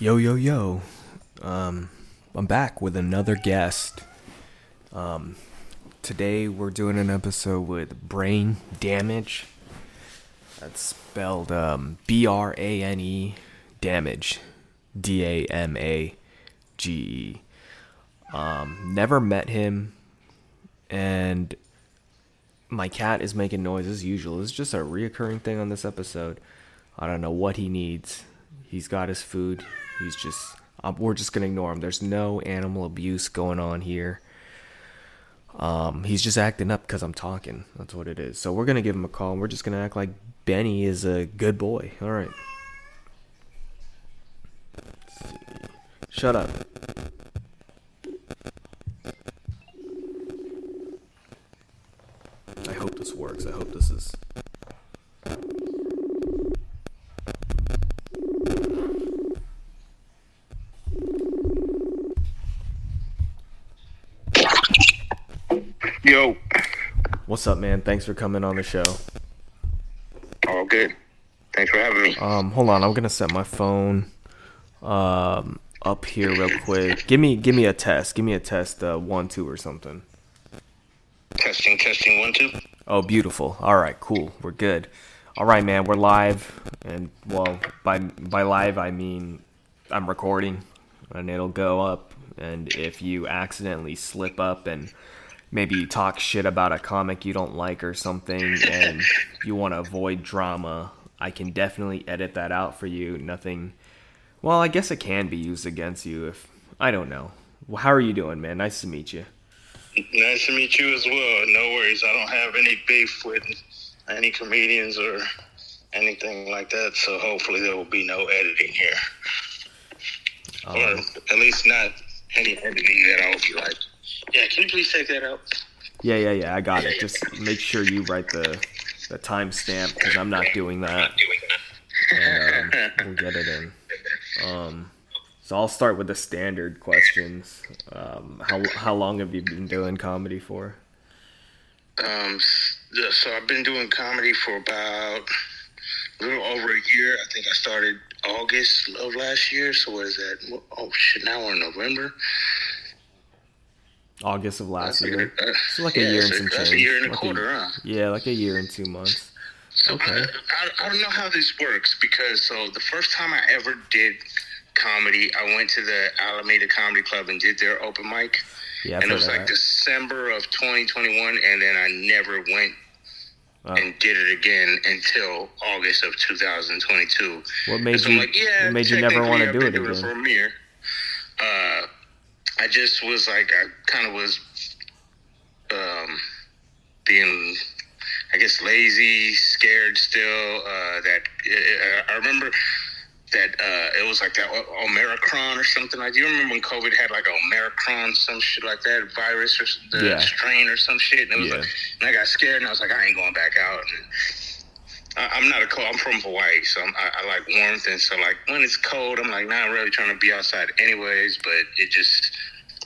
Yo, yo, yo. Um, I'm back with another guest. Um, today we're doing an episode with Brane Damage. That's spelled um, B R A N E Damage. D A M A G E. Um, never met him, and my cat is making noise as usual. It's just a reoccurring thing on this episode. I don't know what he needs. He's got his food. He's just. Um, we're just gonna ignore him. There's no animal abuse going on here. Um, he's just acting up because I'm talking. That's what it is. So we're gonna give him a call. and We're just gonna act like Benny is a good boy. All right. Shut up. I hope this works. I hope this is. Yo, What's up, man? Thanks for coming on the show. all good. Thanks for having me. Um, hold on. I'm gonna set my phone um up here real quick. Give me give me a test. Give me a test. Uh, one two or something. Testing, testing, one, two. Oh, beautiful. All right, cool. We're good. All right, man. We're live, and well, by by live I mean I'm recording, and it'll go up. And if you accidentally slip up and maybe you talk shit about a comic you don't like or something, and you want to avoid drama, I can definitely edit that out for you. Nothing. Well, I guess it can be used against you if I don't know. Well, how are you doing, man? Nice to meet you. Nice to meet you as well. No worries. I don't have any beef with any comedians or anything like that. So hopefully there will be no editing here, or Um, at least not any editing that I'll be like, yeah. Can you please take that out? Yeah, yeah, yeah. I got it. Just make sure you write the the timestamp because I'm not doing that. And, um, we'll get it in. Um, so I'll start with the standard questions. Um, how how long have you been doing comedy for? Um, so I've been doing comedy for about a little over a year. I think I started August of last year. So what is that? Oh shit! Now we're in November. August of last year. uh, It's like a yeah, year and some change. a year and a Like quarter, huh? Yeah, like a year and two months. So Okay. I, I, I don't know how this works because so the first time I ever did comedy, I went to the Alameda Comedy Club and did their open mic, Yeah, I've and it was like that. December of 2021, and then I never went Oh. and did it again until August of 2022. What made so you? Like, yeah, what made you never want to do it again? for a. Uh, I just was like, I kind of was um, being, I guess, lazy, scared still. Uh, that uh, I remember that uh, it was like that Omicron or something like. Do you remember when COVID had like Omicron, some shit like that, virus or the Yeah. strain or some shit? And it was Yeah. like, and I got scared and I was like, I ain't going back out. And I, I'm not a cold. I'm from Hawaii, so I'm, I, I like warmth, and so like when it's cold, I'm like not really trying to be outside anyways. But it just,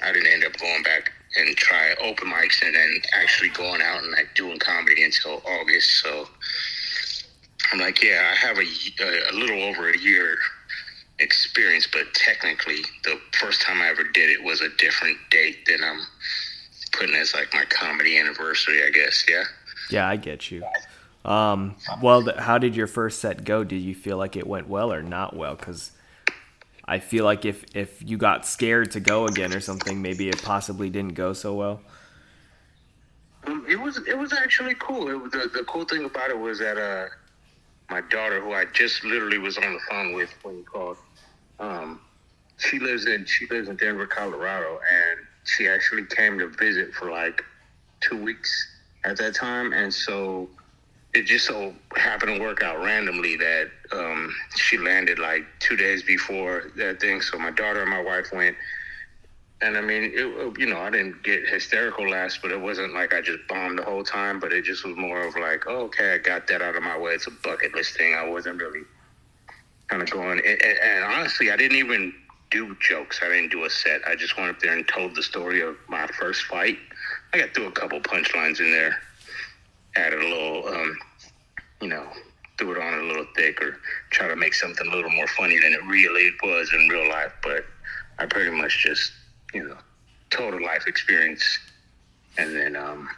I didn't end up going back and try open mics and then actually going out and like doing comedy until August. So I'm like, yeah, I have a, a little over a year experience, but technically the first time I ever did it was a different date than I'm putting as like my comedy anniversary, I guess. Yeah. Yeah, I get you. Um, well, how did your first set go? Did you feel like it went well or not well? Because I feel like if if you got scared to go again or something, maybe it possibly didn't go so well. Um, it was it was actually cool. It the the cool thing about it was that uh, my daughter, who I just literally was on the phone with when you called, um, she lives in she lives in Denver, Colorado, and she actually came to visit for like two weeks at that time, and so it just so happened to work out randomly that um, she landed like two days before that thing. So my daughter and my wife went, and I mean, it, you know, I didn't get hysterical last, but it wasn't like I just bombed the whole time. But it just was more of like, oh, okay, I got that out of my way. It's a bucket list thing. I wasn't really kind of going. And, and honestly, I didn't even do jokes. I didn't do a set. I just went up there and told the story of my first fight. I got through a couple punchlines in there added a little, um, you know, threw it on a little thick or try to make something a little more funny than it really was in real life. But I pretty much just, you know, total life experience. And then, um,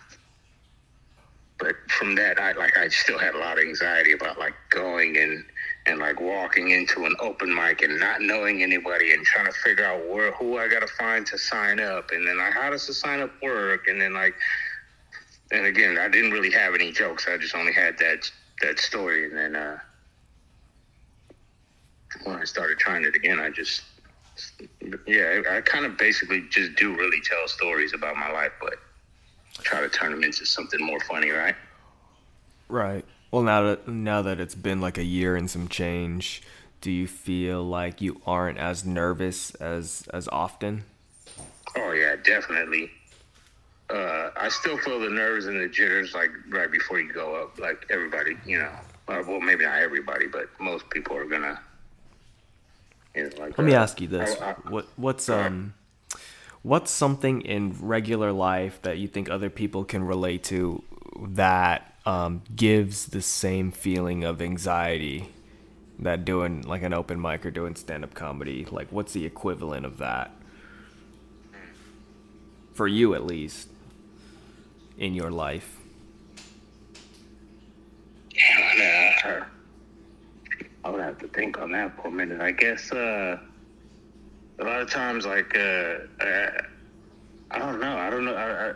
but from that, I like, I still had a lot of anxiety about like going and, and like walking into an open mic and not knowing anybody and trying to figure out where, who I got to find to sign up. And then like, how does the sign up work? And then like, and again, I didn't really have any jokes. I just only had that that story, and then uh, when I started trying it again, I just yeah, I, I kind of basically just do really tell stories about my life, but try to turn them into something more funny, right? Right. Well, now that now that it's been like a year and some change, do you feel like you aren't as nervous as as often? Oh yeah, definitely uh, I still feel the nerves and the jitters like right before you go up. Like everybody, you know, uh, well, maybe not everybody, but most people are gonna. You know, like, Let me ask you this: I, I, what what's um what's something in regular life that you think other people can relate to that um, gives the same feeling of anxiety that doing like an open mic or doing stand up comedy? Like, what's the equivalent of that? For you, at least in your life? Yeah, I would have to think on that for a minute. I guess uh, a lot of times, like, uh, uh, I don't know. I don't know. I, I,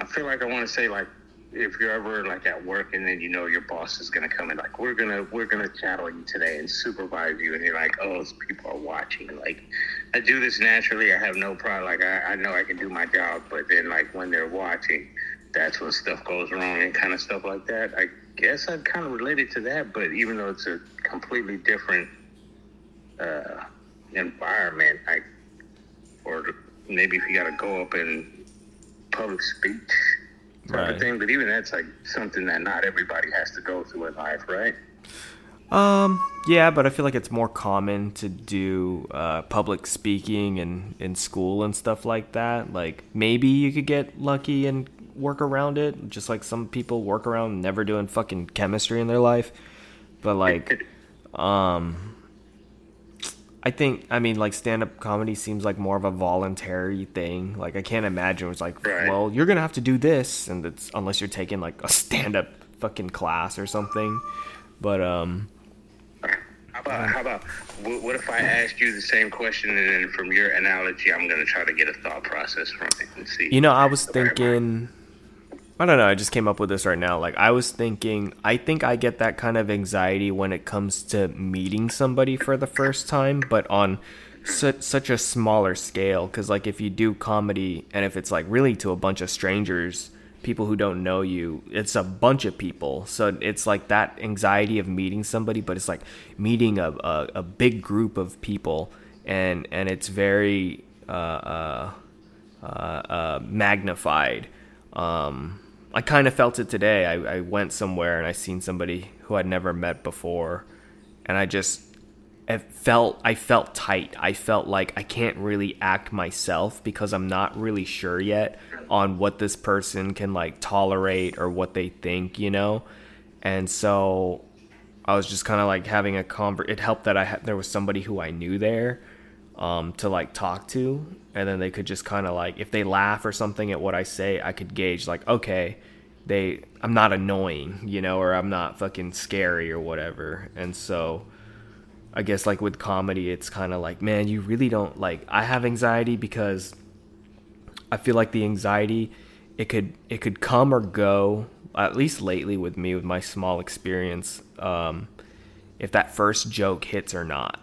I feel like I want to say, like, if you're ever like at work and then you know your boss is gonna come in like we're gonna we're gonna chat on you today and supervise you and you're like oh people are watching like I do this naturally I have no problem like I, I know I can do my job but then like when they're watching that's when stuff goes wrong and kind of stuff like that. I guess I'd kind of related to that, but even though it's a completely different uh, environment, I or maybe if you got to go up in public speech type right. of thing, but even that's like something that not everybody has to go through in life, right? Um, yeah, but I feel like it's more common to do uh, public speaking and in school and stuff like that. Like maybe you could get lucky and work around it, just like some people work around never doing fucking chemistry in their life. But like, um, I think I mean like stand up comedy seems like more of a voluntary thing. Like I can't imagine it's like, right. well, you're gonna have to do this, and it's unless you're taking like a stand up fucking class or something. But um. How about, how about what if I ask you the same question and then from your analogy, I'm going to try to get a thought process from it and see. You know, I was thinking, I don't know. I just came up with this right now. Like I was thinking, I think I get that kind of anxiety when it comes to meeting somebody for the first time, but on such such a smaller scale. Because like if you do comedy and if it's like really to a bunch of strangers, people who don't know you, it's a bunch of people. So it's like that anxiety of meeting somebody, but it's like meeting a a, a big group of people, and and it's very uh, uh, uh, uh magnified. Um, I kind of felt it today. I, I went somewhere and I seen somebody who I'd never met before, and I just it felt I felt tight. I felt like I can't really act myself because I'm not really sure yet on what this person can like tolerate or what they think, you know. And so I was just kind of like having a convert. It helped that I had there was somebody who I knew there um, to like talk to, and then they could just kind of like if they laugh or something at what I say, I could gauge like okay, they I'm not annoying, you know, or I'm not fucking scary or whatever. And so I guess like with comedy, it's kind of like man, you really don't like. I have anxiety because I feel like the anxiety it could it could come or go. At least lately with me, with my small experience, um, if that first joke hits or not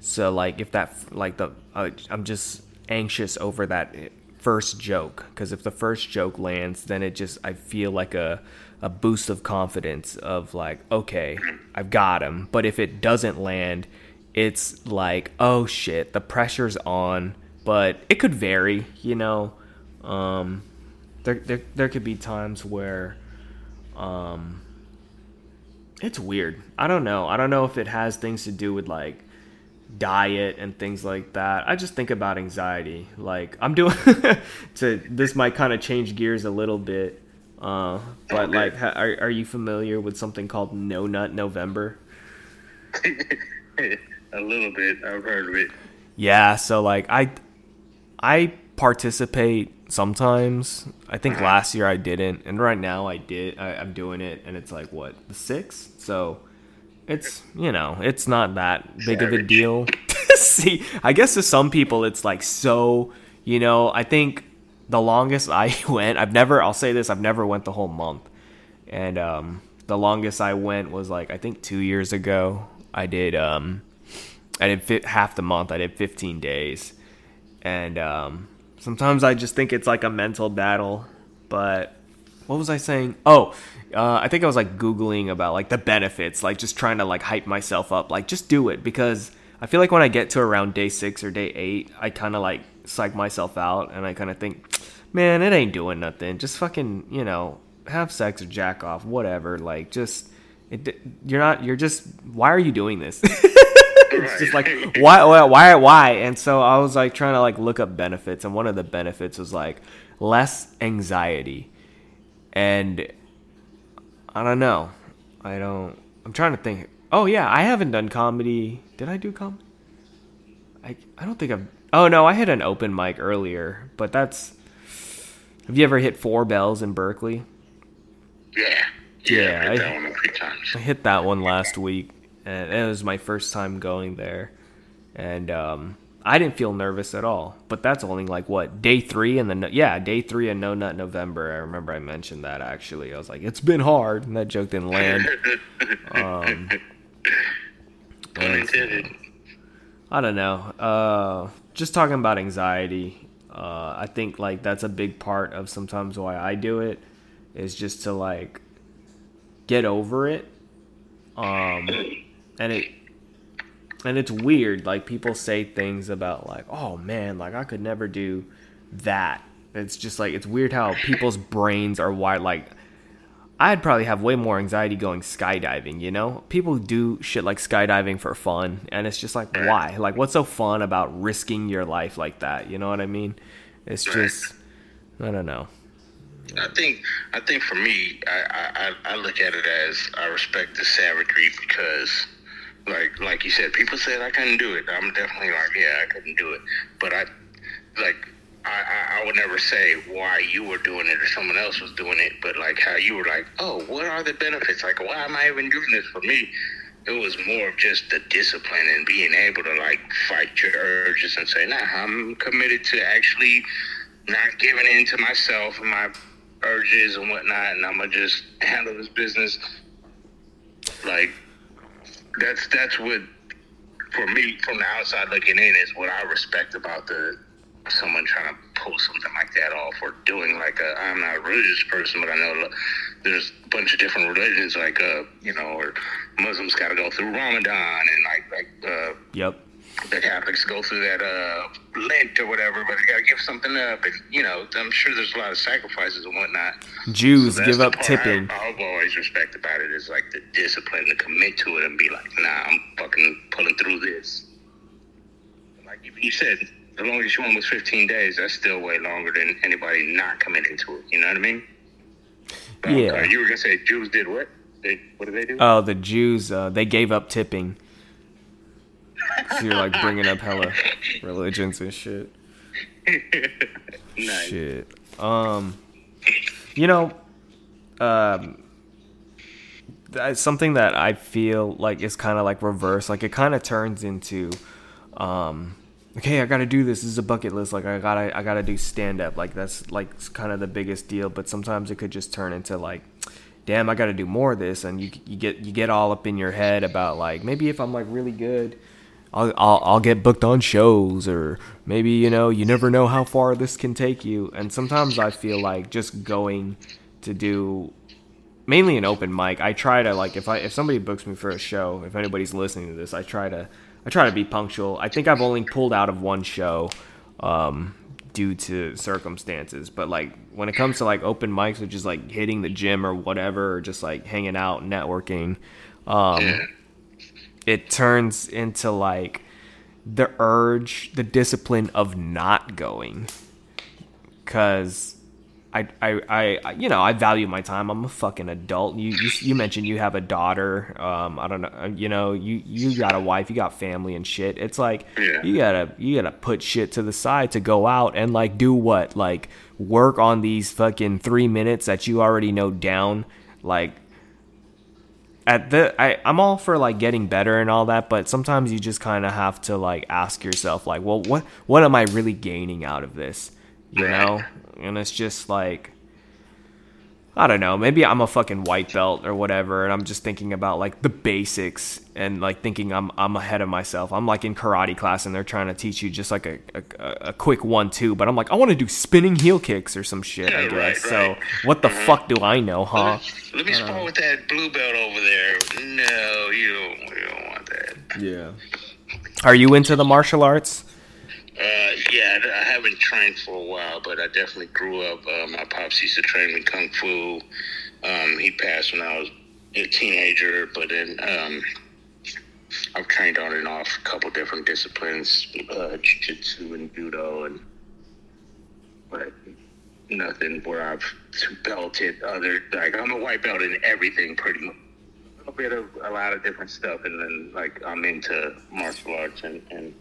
so like if that like the uh, I'm just anxious over that first joke because if the first joke lands, then it just I feel like a a boost of confidence of like okay, I've got him. But if it doesn't land, it's like oh shit, the pressure's on. But it could vary, you know. Um, there there there could be times where um it's weird. I don't know. I don't know if it has things to do with like diet and things like that. I just think about anxiety. Like I'm doing to this might kind of change gears a little bit. Uh, but Okay. like, ha- are are you familiar with something called No Nut November? a little bit. I've heard of it. Yeah, so like I I participate sometimes. I think last year I didn't, and right now I did. I, I'm doing it, and it's like what the sixth. So it's you know it's not that big of a Savage. deal. See, I guess to some people it's like so. You know, I think the longest I went, I've never. I'll say this: I've never went the whole month, and um, the longest I went was like I think two years ago. I did um, I did fi- half the month. I did 15 days, and um, sometimes I just think it's like a mental battle. But what was I saying? Oh, uh, I think I was like googling about like the benefits, like just trying to like hype myself up, like just do it because I feel like when I get to around day six or day eight, I kind of like psych myself out, and I kind of think, man, it ain't doing nothing. Just fucking, you know, have sex or jack off, whatever. Like just. It, you're not. You're just. Why are you doing this? it's just like why, why why why and so i was like trying to like look up benefits and one of the benefits was like less anxiety and i don't know. I don't i'm trying to think. Oh yeah i haven't done comedy. Did i do comedy i i don't think i've oh no i had an open mic earlier but that's have you ever hit four bells in berkeley? Yeah. Yeah, Yeah, I heard I- one a few times. I hit that one last week, and it was my first time going there, and um, I didn't feel nervous at all. But that's only like what day three, and then yeah, day three and no nut November. I remember I mentioned that actually. I was like, it's been hard, and that joke didn't land. Um, Unintended. I don't know. Uh, just talking about anxiety. Uh, I think like that's a big part of sometimes why I do it is just to like get over it. Um, and it and it's weird. Like people say things about like, oh man, like I could never do that. It's just like it's weird how people's brains are wired. Like I'd probably have way more anxiety going skydiving, you know? People do shit like skydiving for fun, and it's just like, why? Like, what's so fun about risking your life like that? You know what I mean? It's just, I don't know. I think I think for me, I, I, I look at it as I respect the savagery because, like like you said, people said I couldn't do it. I'm definitely like, yeah, I couldn't do it. But I like I, I, I would never say why you were doing it or someone else was doing it, but like how you were like, oh, what are the benefits? Like, why am I even doing this? For me, it was more of just the discipline and being able to like fight your urges and say, nah, I'm committed to actually not giving in to myself and my urges and whatnot, and I'm gonna just handle this business. Like that's that's what for me from the outside looking in is what I respect about the someone trying to pull something like that off or doing like I'm not a religious person, but I know there's a bunch of different religions like uh you know or Muslims got to go through Ramadan and like like uh Yep. The Catholics go through that uh, Lent or whatever, but they got to give something up. And, you know, I'm sure there's a lot of sacrifices and whatnot. Jews So give up tipping. I, I've always respect about it is like the discipline to commit to it and be like, nah, I'm fucking pulling through this. Like you said, the longest one was 15 days. That's still way longer than anybody not committing to it. You know what I mean? But, Yeah. uh, you were gonna say Jews did what? They, what did they do? Oh, the Jews, uh, they gave up tipping. So you're like bringing up hella religions and shit. nice. Shit. Um, you know, um, that's something that I feel like is kind of like reverse. Like it kind of turns into, um, okay, I gotta do this. This is a bucket list. Like I gotta, I gotta do stand up. Like that's like kind of the biggest deal. But sometimes it could just turn into like, damn, I gotta do more of this. And you, you get, you get all up in your head about like maybe if I'm like really good. I'll, I'll I'll get booked on shows or maybe you know you never know how far this can take you. And sometimes I feel like just going to do mainly an open mic I try to like if I if somebody books me for a show if anybody's listening to this I try to I try to be punctual. I think I've only pulled out of one show um, due to circumstances. But like when it comes to like open mics which is like hitting the gym or whatever or just like hanging out networking um. It turns into like the urge, the discipline of not going. Cause I, I, I, you know, I value my time. I'm a fucking adult. You, you, you mentioned you have a daughter. Um, I don't know. You know, you, you got a wife. You got family and shit. It's like Yeah. you gotta, you gotta put shit to the side to go out and like do what? Like work on these fucking three minutes that you already know down. Like at the I, I'm all for like getting better and all that, but sometimes you just kind of have to like ask yourself like, well, what what am I really gaining out of this? You know? And it's just like I don't know, maybe I'm a fucking white belt or whatever and I'm just thinking about like the basics and like thinking I'm I'm ahead of myself. I'm like in karate class and they're trying to teach you just like a a, a quick one two, but I'm like I want to do spinning heel kicks or some shit, I guess. right, So, what the mm-hmm. fuck do I know, huh? Let me spar with that blue belt over there. No, you don't, you don't want that. Yeah. Are you into the martial arts? Uh, yeah, I haven't trained for a while, but I definitely grew up. Uh, my pops used to train me kung fu. Um, he passed when I was a teenager, but then um, I've trained on and off a couple different disciplines, uh, jiu-jitsu and judo, and but nothing where I've belted other. Like I'm a white belt in everything, pretty much. A bit of a lot of different stuff, and then like I'm into martial arts and. and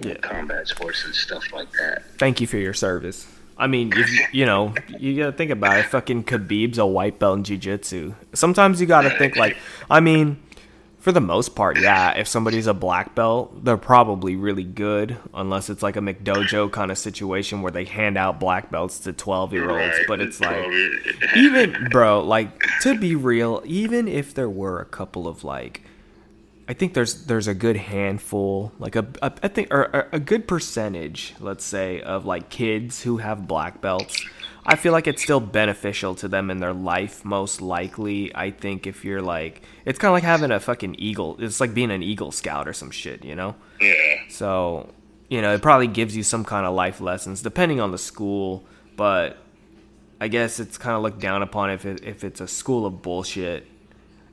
Yeah. combat sports and stuff like that. Thank you for your service. I mean, you, you know, you gotta think about it. Fucking Khabib's a white belt in jiu-jitsu. Sometimes you gotta think like, I mean, for the most part, yeah. If somebody's a black belt, they're probably really good, unless it's like a McDojo kind of situation where they hand out black belts to twelve-year-olds. Right. But it's like, even bro, like to be real, even if there were a couple of like, I think there's there's a good handful, like a, a I think or a, good percentage, let's say, of like kids who have black belts. I feel like it's still beneficial to them in their life. Most likely, I think if you're like, it's kind of like having a fucking eagle. It's like being an eagle scout or some shit, you know. yeah, So, you know, it probably gives you some kind of life lessons depending on the school, but I guess it's kind of looked down upon if it, if it's a school of bullshit.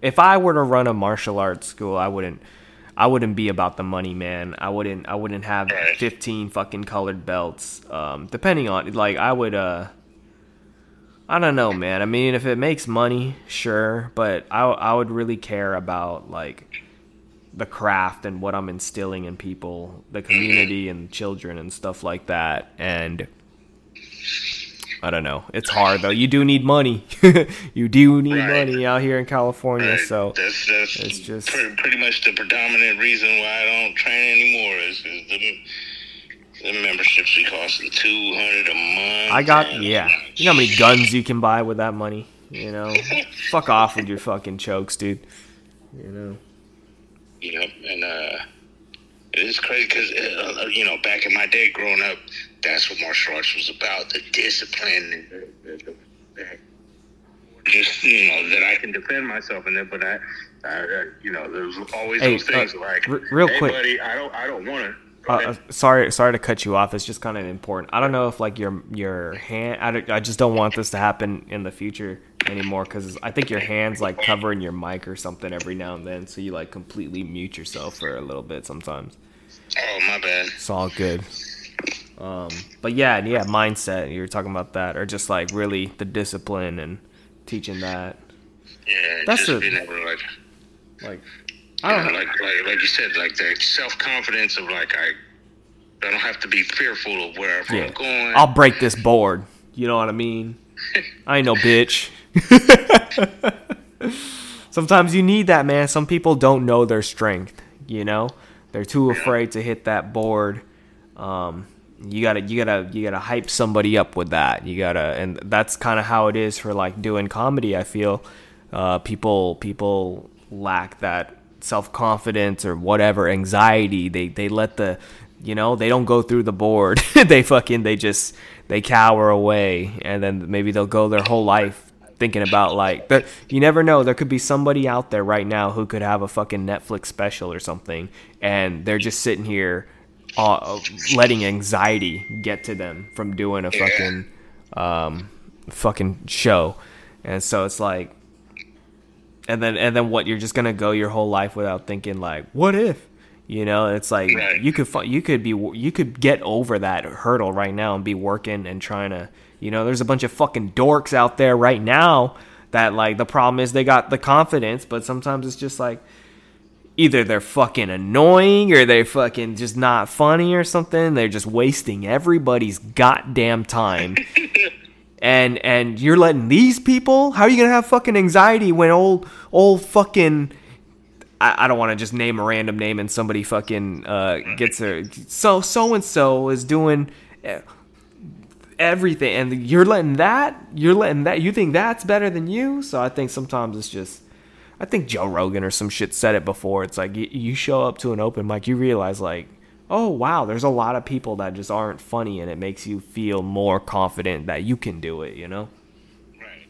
If I were to run a martial arts school, I wouldn't I wouldn't be about the money, man. I wouldn't I wouldn't have 15 fucking colored belts. Um depending on like I would uh I don't know, man. I mean, if it makes money, sure, but I I would really care about like the craft and what I'm instilling in people, the community and children and stuff like that. And I don't know. It's hard though. You do need money. you do need Right. money out here in California. So that's that's it's just- pretty, pretty much the predominant reason why I don't train anymore is, is the the memberships be costing two hundred a month. I got yeah. You know how many guns you can buy with that money? You know, fuck off with your fucking chokes, dude. You know. Yep, and uh, it is crazy because uh, you know back in my day growing up, that's what martial arts was about—the discipline and the, the, the, just you know that I can defend myself in it. But I, I, I you know, there's always Hey, those things uh, like, r- real hey, quick. buddy, I don't, I don't want to. Uh, uh, sorry, sorry to cut you off. It's just kind of important. I don't know if like your your hand. I, I just don't want this to happen in the future anymore because I think your hands like covering your mic or something every now and then, so you like completely mute yourself for a little bit sometimes. oh my bad. It's all good. Um, but yeah, yeah, mindset. You were talking about that, or just like really the discipline and teaching that. Yeah, That's just a- being able to like, Like, I don't know. like, like, like you said, like the self confidence of like I, I don't have to be fearful of where Yeah, I'm going. I'll break this board. You know what I mean? I ain't no bitch. Sometimes you need that, man. Some people don't know their strength. You know, they're too afraid to hit that board. Um, you gotta, you gotta, you gotta hype somebody up with that. You gotta, and that's kind of how it is for like doing comedy. I feel uh, people, people lack that self confidence or whatever anxiety. They they let the you know they don't go through the board. they fucking they just they cower away, and then maybe they'll go their whole life thinking about like but you never know there could be somebody out there right now who could have a fucking netflix special or something and they're just sitting here uh, letting anxiety get to them from doing a fucking um, fucking show. And so it's like and then and then what? You're just gonna go your whole life without thinking like what if? You know it's like Right. you could you could be you could get over that hurdle right now and be working and trying to you know there's a bunch of fucking dorks out there right now that like the problem is they got the confidence but sometimes it's just like either they're fucking annoying or they're fucking just not funny or something. They're just wasting everybody's goddamn time. And and you're letting these people how are you gonna have fucking anxiety when old old fucking I, I don't want to just name a random name and somebody fucking uh, gets a so so and so is doing everything. And you're letting that you're letting that you think that's better than you? So I think sometimes it's just I think Joe Rogan or some shit said it before it's like you, you show up to an open mic you realize like oh wow there's a lot of people that just aren't funny and it makes you feel more confident that you can do it you know Right.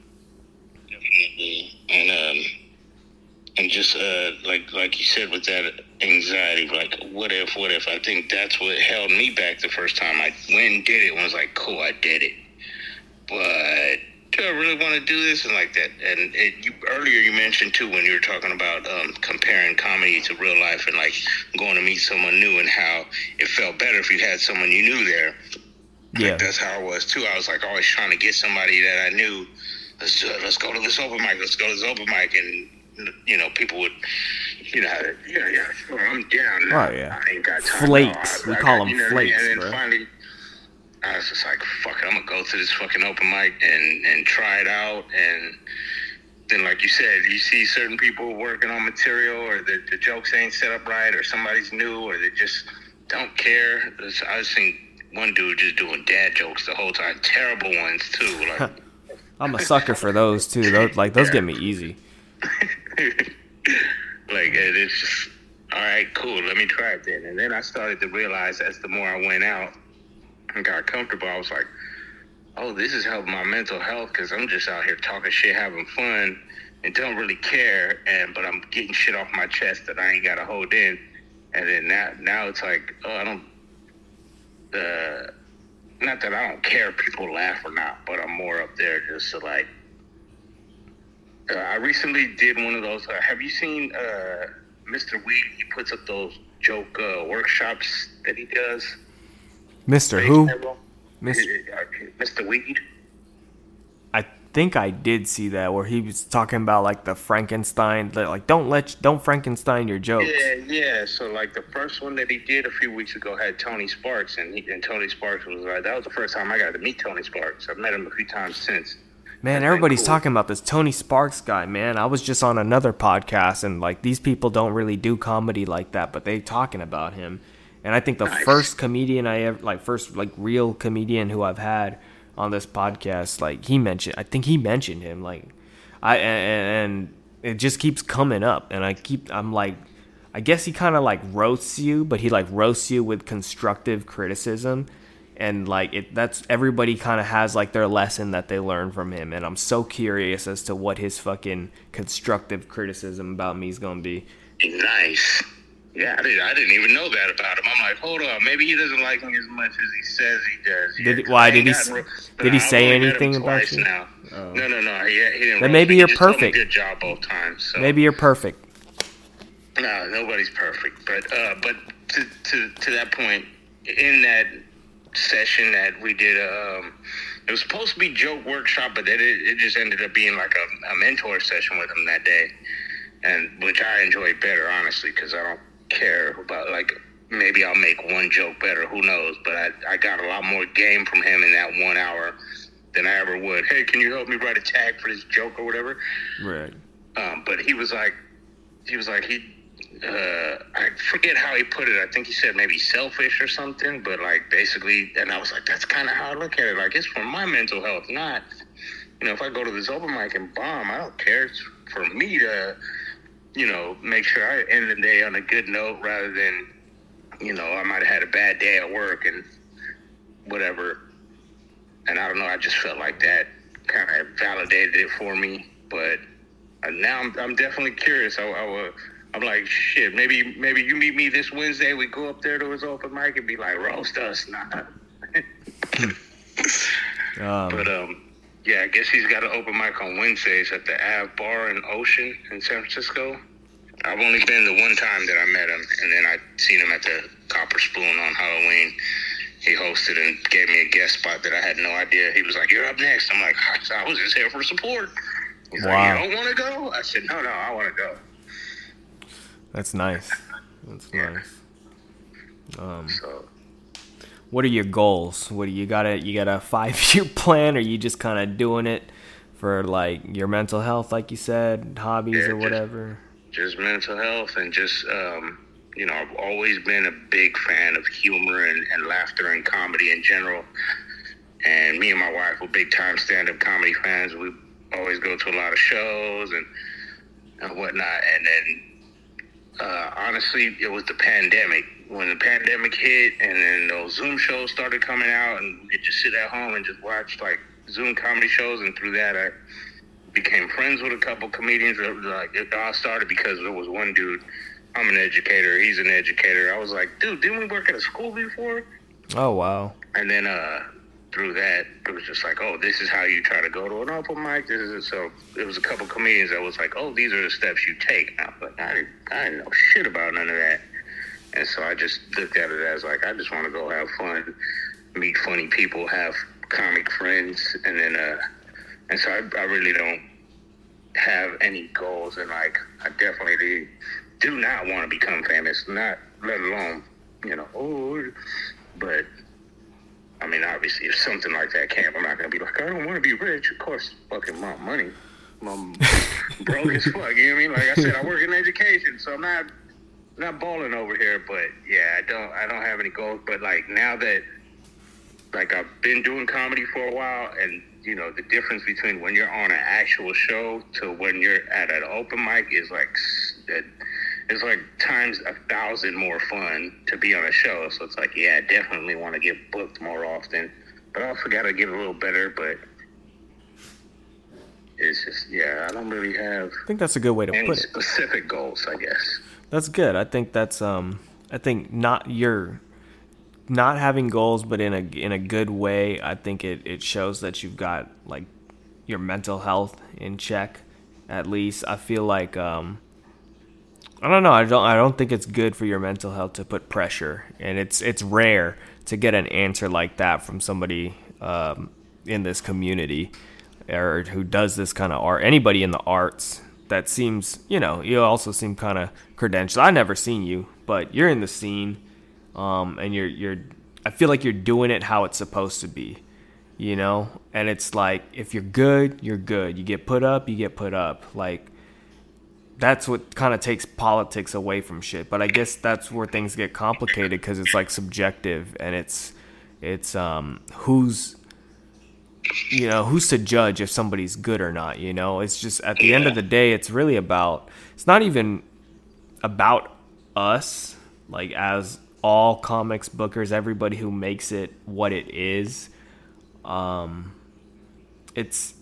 Definitely. And um and just uh like like you said with that anxiety, like what if, what if? I think that's what held me back the first time I went and did it and was like, Cool, I did it. But do I really want to do this and like that? And it, you earlier you mentioned too when you were talking about um, comparing comedy to real life and like going to meet someone new and how it felt better if you had someone you knew there. yeah Like, that's how I was too. I was like always trying to get somebody that I knew. Let's do it. Let's go to this open mic. Let's go to this open mic, and you know, people would, you know, yeah, yeah, sure, I'm down. Oh, yeah. I ain't got time. Flakes. No, I- We I call got- them you know what I mean? flakes, And then bro. finally, I was just like, fuck it, I'm gonna go to this fucking open mic and and try it out and. Then, like you said, you see certain people working on material, or the, the jokes ain't set up right, or somebody's new, or they just don't care. I was seeing one dude just doing dad jokes the whole time, terrible ones too. Like, I'm a sucker for those too those, like those get me easy like it- it's just all right, cool. Let me try it then. And then I started to realize as the more I went out and got comfortable, I was like, oh, this is helping my mental health because I'm just out here talking shit, having fun, and don't really care. And but I'm getting shit off my chest that I ain't got to hold in. And then now, now it's like, oh, I don't. Uh, not that I don't care if people laugh or not, but I'm more up there just to like. Uh, I recently did one of those. Uh, have you seen uh, Mr. Weed? He puts up those joke workshops that he does. Mr who Mr. Weed. I think I did see that where he was talking about like the Frankenstein, like don't let don't Frankenstein your jokes. Yeah, yeah. So like the first one that he did a few weeks ago had Tony Sparks, and he, and Tony Sparks was like that was the first time I got to meet Tony Sparks. I've met him a few times since. Man, That's everybody's cool. talking about this Tony Sparks guy, man. I was just on another podcast and like these people don't really do comedy like that, but they talking about him. And I think the Nice. first comedian I ever like first like real comedian who I've had on this podcast, like he mentioned I think he mentioned him like I and, and it just keeps coming up and I keep I'm like I guess he kind of like roasts you, but he like roasts you with constructive criticism and like it that's everybody kind of has like their lesson that they learn from him and i'm so curious as to what his fucking constructive criticism about me is gonna be Nice. Yeah, I didn't. I didn't even know that about him. I'm like, hold on, maybe he doesn't like me as much as he says he does. Did Yeah, why, did he gotten did he say only met him anything about you? Now. Oh. No, no, no. He, he didn't. Then maybe. You're just told me perfect. Good job both times. So. maybe you're perfect No, nobody's perfect, but uh, but to, to to that point, in that session that we did, um, it was supposed to be joke workshop, but then it, it just ended up being like a, a mentor session with him that day, and which I enjoyed better, honestly, because I don't care about like maybe I'll make one joke better, who knows? But I I got a lot more game from him in that one hour than I ever would. Hey, can you help me write a tag for this joke or whatever? right Um, but he was like, he was like, he, uh, I forget how he put it. I think he said maybe selfish or something, but like basically, and I was like, that's kind of how I look at it. Like, it's for my mental health, not, you know, if I go to this open mic and bomb, I don't care. It's for me to you know, make sure I end the day on a good note rather than, you know, I might have had a bad day at work and whatever. And I don't know, I just felt like that kind of validated it for me. But uh, now I'm, I'm definitely curious. I, I, I'm like, shit, maybe maybe you meet me this Wednesday. We go up there to his open mic and be like, roast us. Nah. um, but um, yeah, I guess he's got an open mic on Wednesdays at the Ave Bar in Ocean in San Francisco. I've only been the one time that I met him, and then I seen him at the Copper Spoon on Halloween. He hosted and gave me a guest spot that I had no idea. He was like, "You're up next." I'm like, "I was just here for support." He's wow. like, "You don't want to go?" I said, "No, no, I want to go." That's nice. That's yeah. nice. Um, so what are your goals? What do you got? A you got a five year plan, or you just kind of doing it for like your mental health, like you said, hobbies yeah, or whatever? Just, just, mental health, and just um, you know, I've always been a big fan of humor and, and laughter and comedy in general. And me and my wife were big time stand up comedy fans. We always go to a lot of shows and and whatnot. And then uh, honestly, it was the pandemic when the pandemic hit and then those Zoom shows started coming out and you just sit at home and just watch like Zoom comedy shows and through that I became friends with a couple comedians. Like it all started because there was one dude. I'm an educator. He's an educator. I was like, dude, didn't we work at a school before? Oh wow. And then uh through that, it was just like, oh, this is how you try to go to an open mic. This is it. so. It was a couple comedians that was like, oh, these are the steps you take. Now, but I didn't, I didn't know shit about none of that. And so I just looked at it as like I just want to go have fun, meet funny people, have comic friends, and then uh, and so I, I really don't have any goals, and like I definitely do not want to become famous, not let alone you know old, but I mean obviously if something like that came, I'm not gonna be like I don't want to be rich. Of course, fucking my money. I'm broke as fuck. You know what I mean? Like I said, I work in education, so I'm not not balling over here, but yeah, I don't I don't have any goals. But like now that like I've been doing comedy for a while, and you know the difference between when you're on an actual show to when you're at an open mic is like it's like times a thousand more fun to be on a show. So it's like yeah, I definitely want to get booked more often. But I also got to get a little better. But it's just yeah, I don't really have. I think that's a good way to put it. Specific goals, I guess. That's good. I think that's um I think not your not having goals but in a in a good way, I think it, it shows that you've got like your mental health in check at least. I feel like um I don't know, I don't I don't think it's good for your mental health to put pressure and it's it's rare to get an answer like that from somebody um, in this community or who does this kind of art anybody in the arts that seems, you know, you also seem kind of credentialed. I never seen you, but you're in the scene, um, and you're you're. I feel like you're doing it how it's supposed to be, you know. And it's like if you're good, you're good. You get put up, you get put up. Like that's what kind of takes politics away from shit. But I guess that's where things get complicated because it's like subjective and it's it's um who's you know who's to judge if somebody's good or not you know it's just at the yeah. end of the day it's really about it's not even about us like as all comics bookers everybody who makes it what it is um it's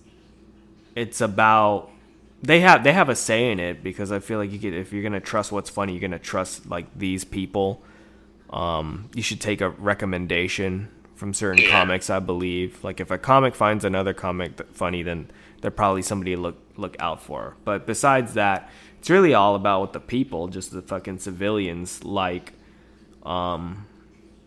it's about they have they have a say in it because I feel like you could if you're gonna trust what's funny, you're gonna trust like these people. Um, you should take a recommendation from certain yeah. comics, I believe. Like if a comic finds another comic funny, then they're probably somebody to look look out for. But besides that, it's really all about what the people, just the fucking civilians, like. Um,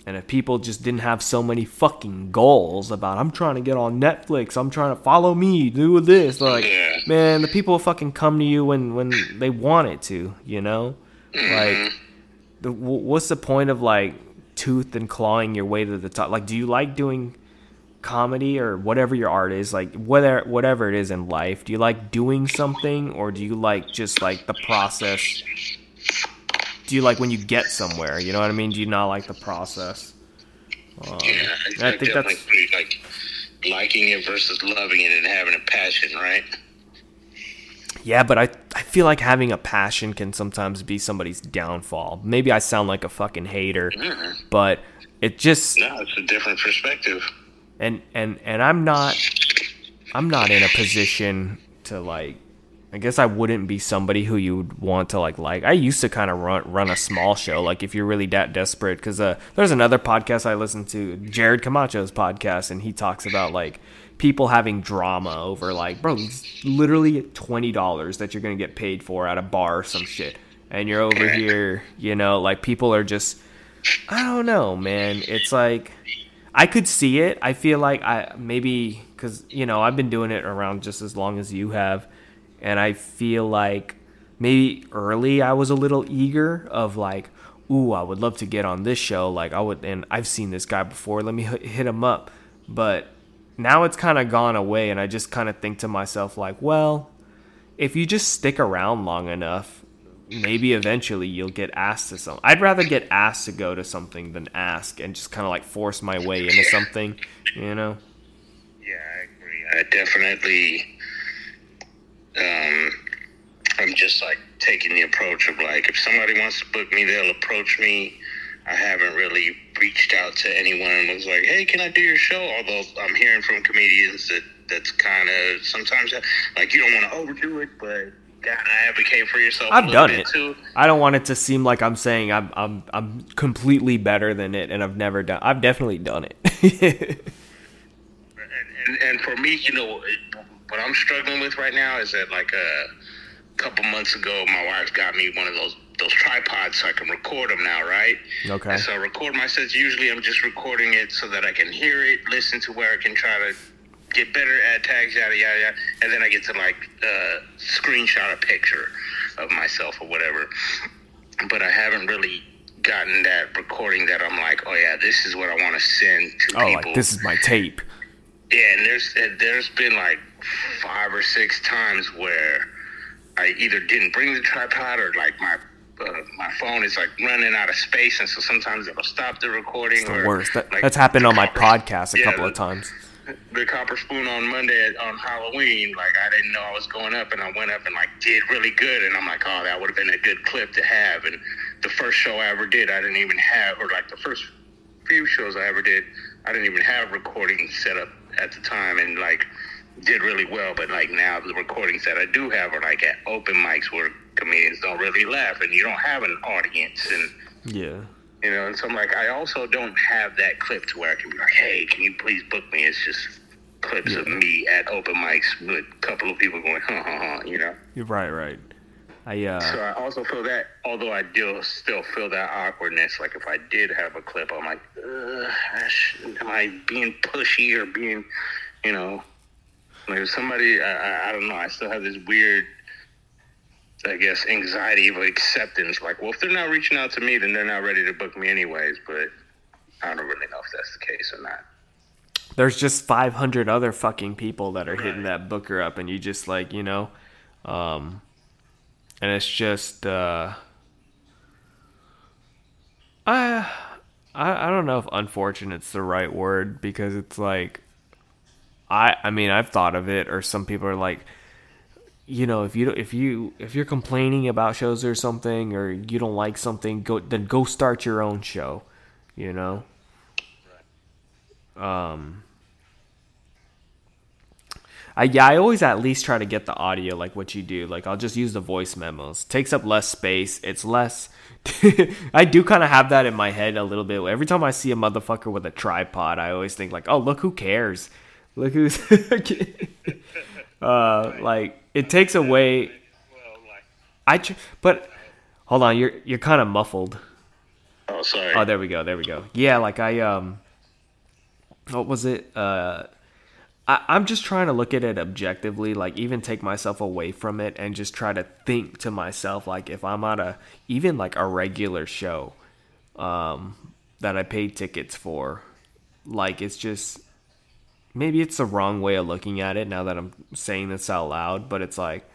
and if people just didn't have so many fucking goals about I'm trying to get on Netflix, I'm trying to follow me, do this, like man, the people fucking come to you when when they want it to, you know, mm-hmm. like. The, what's the point of like tooth and clawing your way to the top. Like, do you like doing comedy or whatever your art is? Like, whether whatever it is in life, do you like doing something or do you like just like the process? Do you like when you get somewhere? You know what I mean? Do you not like the process? Um, yeah, I, I think that's pretty, like liking it versus loving it and having a passion, right? Yeah, but I I feel like having a passion can sometimes be somebody's downfall. Maybe I sound like a fucking hater, Mm-hmm. but it just No, it's a different perspective. and and and I'm not I'm not in a position to like I guess I wouldn't be somebody who you would want to like like I used to kind of run run a small show like if you're really that desperate cuz uh there's another podcast I listen to Jared Camacho's podcast and he talks about like people having drama over like bro it's literally $20 that you're going to get paid for at a bar or some shit and you're over here you know like people are just I don't know man it's like I could see it. I feel like I maybe because you know I've been doing it around just as long as you have, and I feel like maybe early I was a little eager of like, ooh, I would love to get on this show. Like I would, and I've seen this guy before. Let me hit him up. But now it's kind of gone away, and I just kind of think to myself like, well, if you just stick around long enough, maybe eventually you'll get asked to something. I'd rather get asked to go to something than ask and just kind of like force my way into something, you know? Yeah, I agree. I definitely, um, I'm just like taking the approach of like, if somebody wants to book me, they'll approach me. I haven't really reached out to anyone and was like, "Hey, can I do your show?" Although I'm hearing from comedians that that's kind of sometimes like you don't want to overdo it, but gotta advocate for yourself. I've done it. too. I don't want it to seem like I'm saying I'm I'm I'm completely better than it and I've never done I've definitely done it. and, and for me, you know, what I'm struggling with right now is that like a couple months ago, my wife got me one of those those tripods so I can record them now, right? Okay. And so I record my sets. Usually, I'm just recording it so that I can hear it, listen to where I can try to get better at tags, yada yada yada, and then I get to like uh, screenshot a picture of myself or whatever. But I haven't really gotten that recording that I'm like, oh yeah, this is what I want to send to oh, people. like this is my tape. Yeah, and there's and there's been like five or six times where I either didn't bring the tripod or like my uh, my phone is like running out of space, and so sometimes it'll stop the recording. It's the or, worst. That, like, that's happened on my podcast a Yeah, couple of the- times. The copper spoon on Monday at, on Halloween, like I didn't know I was going up, and I went up and like did really good, and I'm like, oh, that would have been a good clip to have. And the first show I ever did, I didn't even have, or like the first few shows I ever did, I didn't even have recording set up at the time, and like did really well. But like now, the recordings that I do have are like at open mics where comedians don't really laugh, and you don't have an audience, and Yeah. you know. And so I'm like, I also don't have that clip to where I can be like, hey, can you please book me? It's just clips of me at open mics with a couple of people going, huh, huh, huh, you know. You're right, right. I uh So I also feel that, although I do still feel that awkwardness, like if I did have a clip, I'm like, Ugh, I sh- am I being pushy or being, you know, like if somebody, I, I, I don't know, I still have this weird, I guess, anxiety of acceptance. Like, well, if they're not reaching out to me, then they're not ready to book me anyways. But I don't really know if that's the case or not. there's just 500 other fucking people that are hitting that booker up and you just like you know um and it's just uh I, I i don't know if unfortunate's the right word because it's like i i mean i've thought of it or some people are like you know if you if you if you're complaining about shows or something or you don't like something go then go start your own show you know um I yeah, I always at least try to get the audio like what you do. Like I'll just use the voice memos. Takes up less space. It's less I do kind of have that in my head a little bit. Every time I see a motherfucker with a tripod, I always think like, "Oh, look who cares. Look who's uh like it takes away I tr- but hold on, you're you're kind of muffled. oh, sorry. Oh, there we go. There we go. Yeah, like I um, what was it? Uh, I, I'm just trying to look at it objectively, like even take myself away from it and just try to think to myself, like if I'm on a even like a regular show, um, that I paid tickets for, like it's just maybe it's the wrong way of looking at it now that I'm saying this out loud, but it's like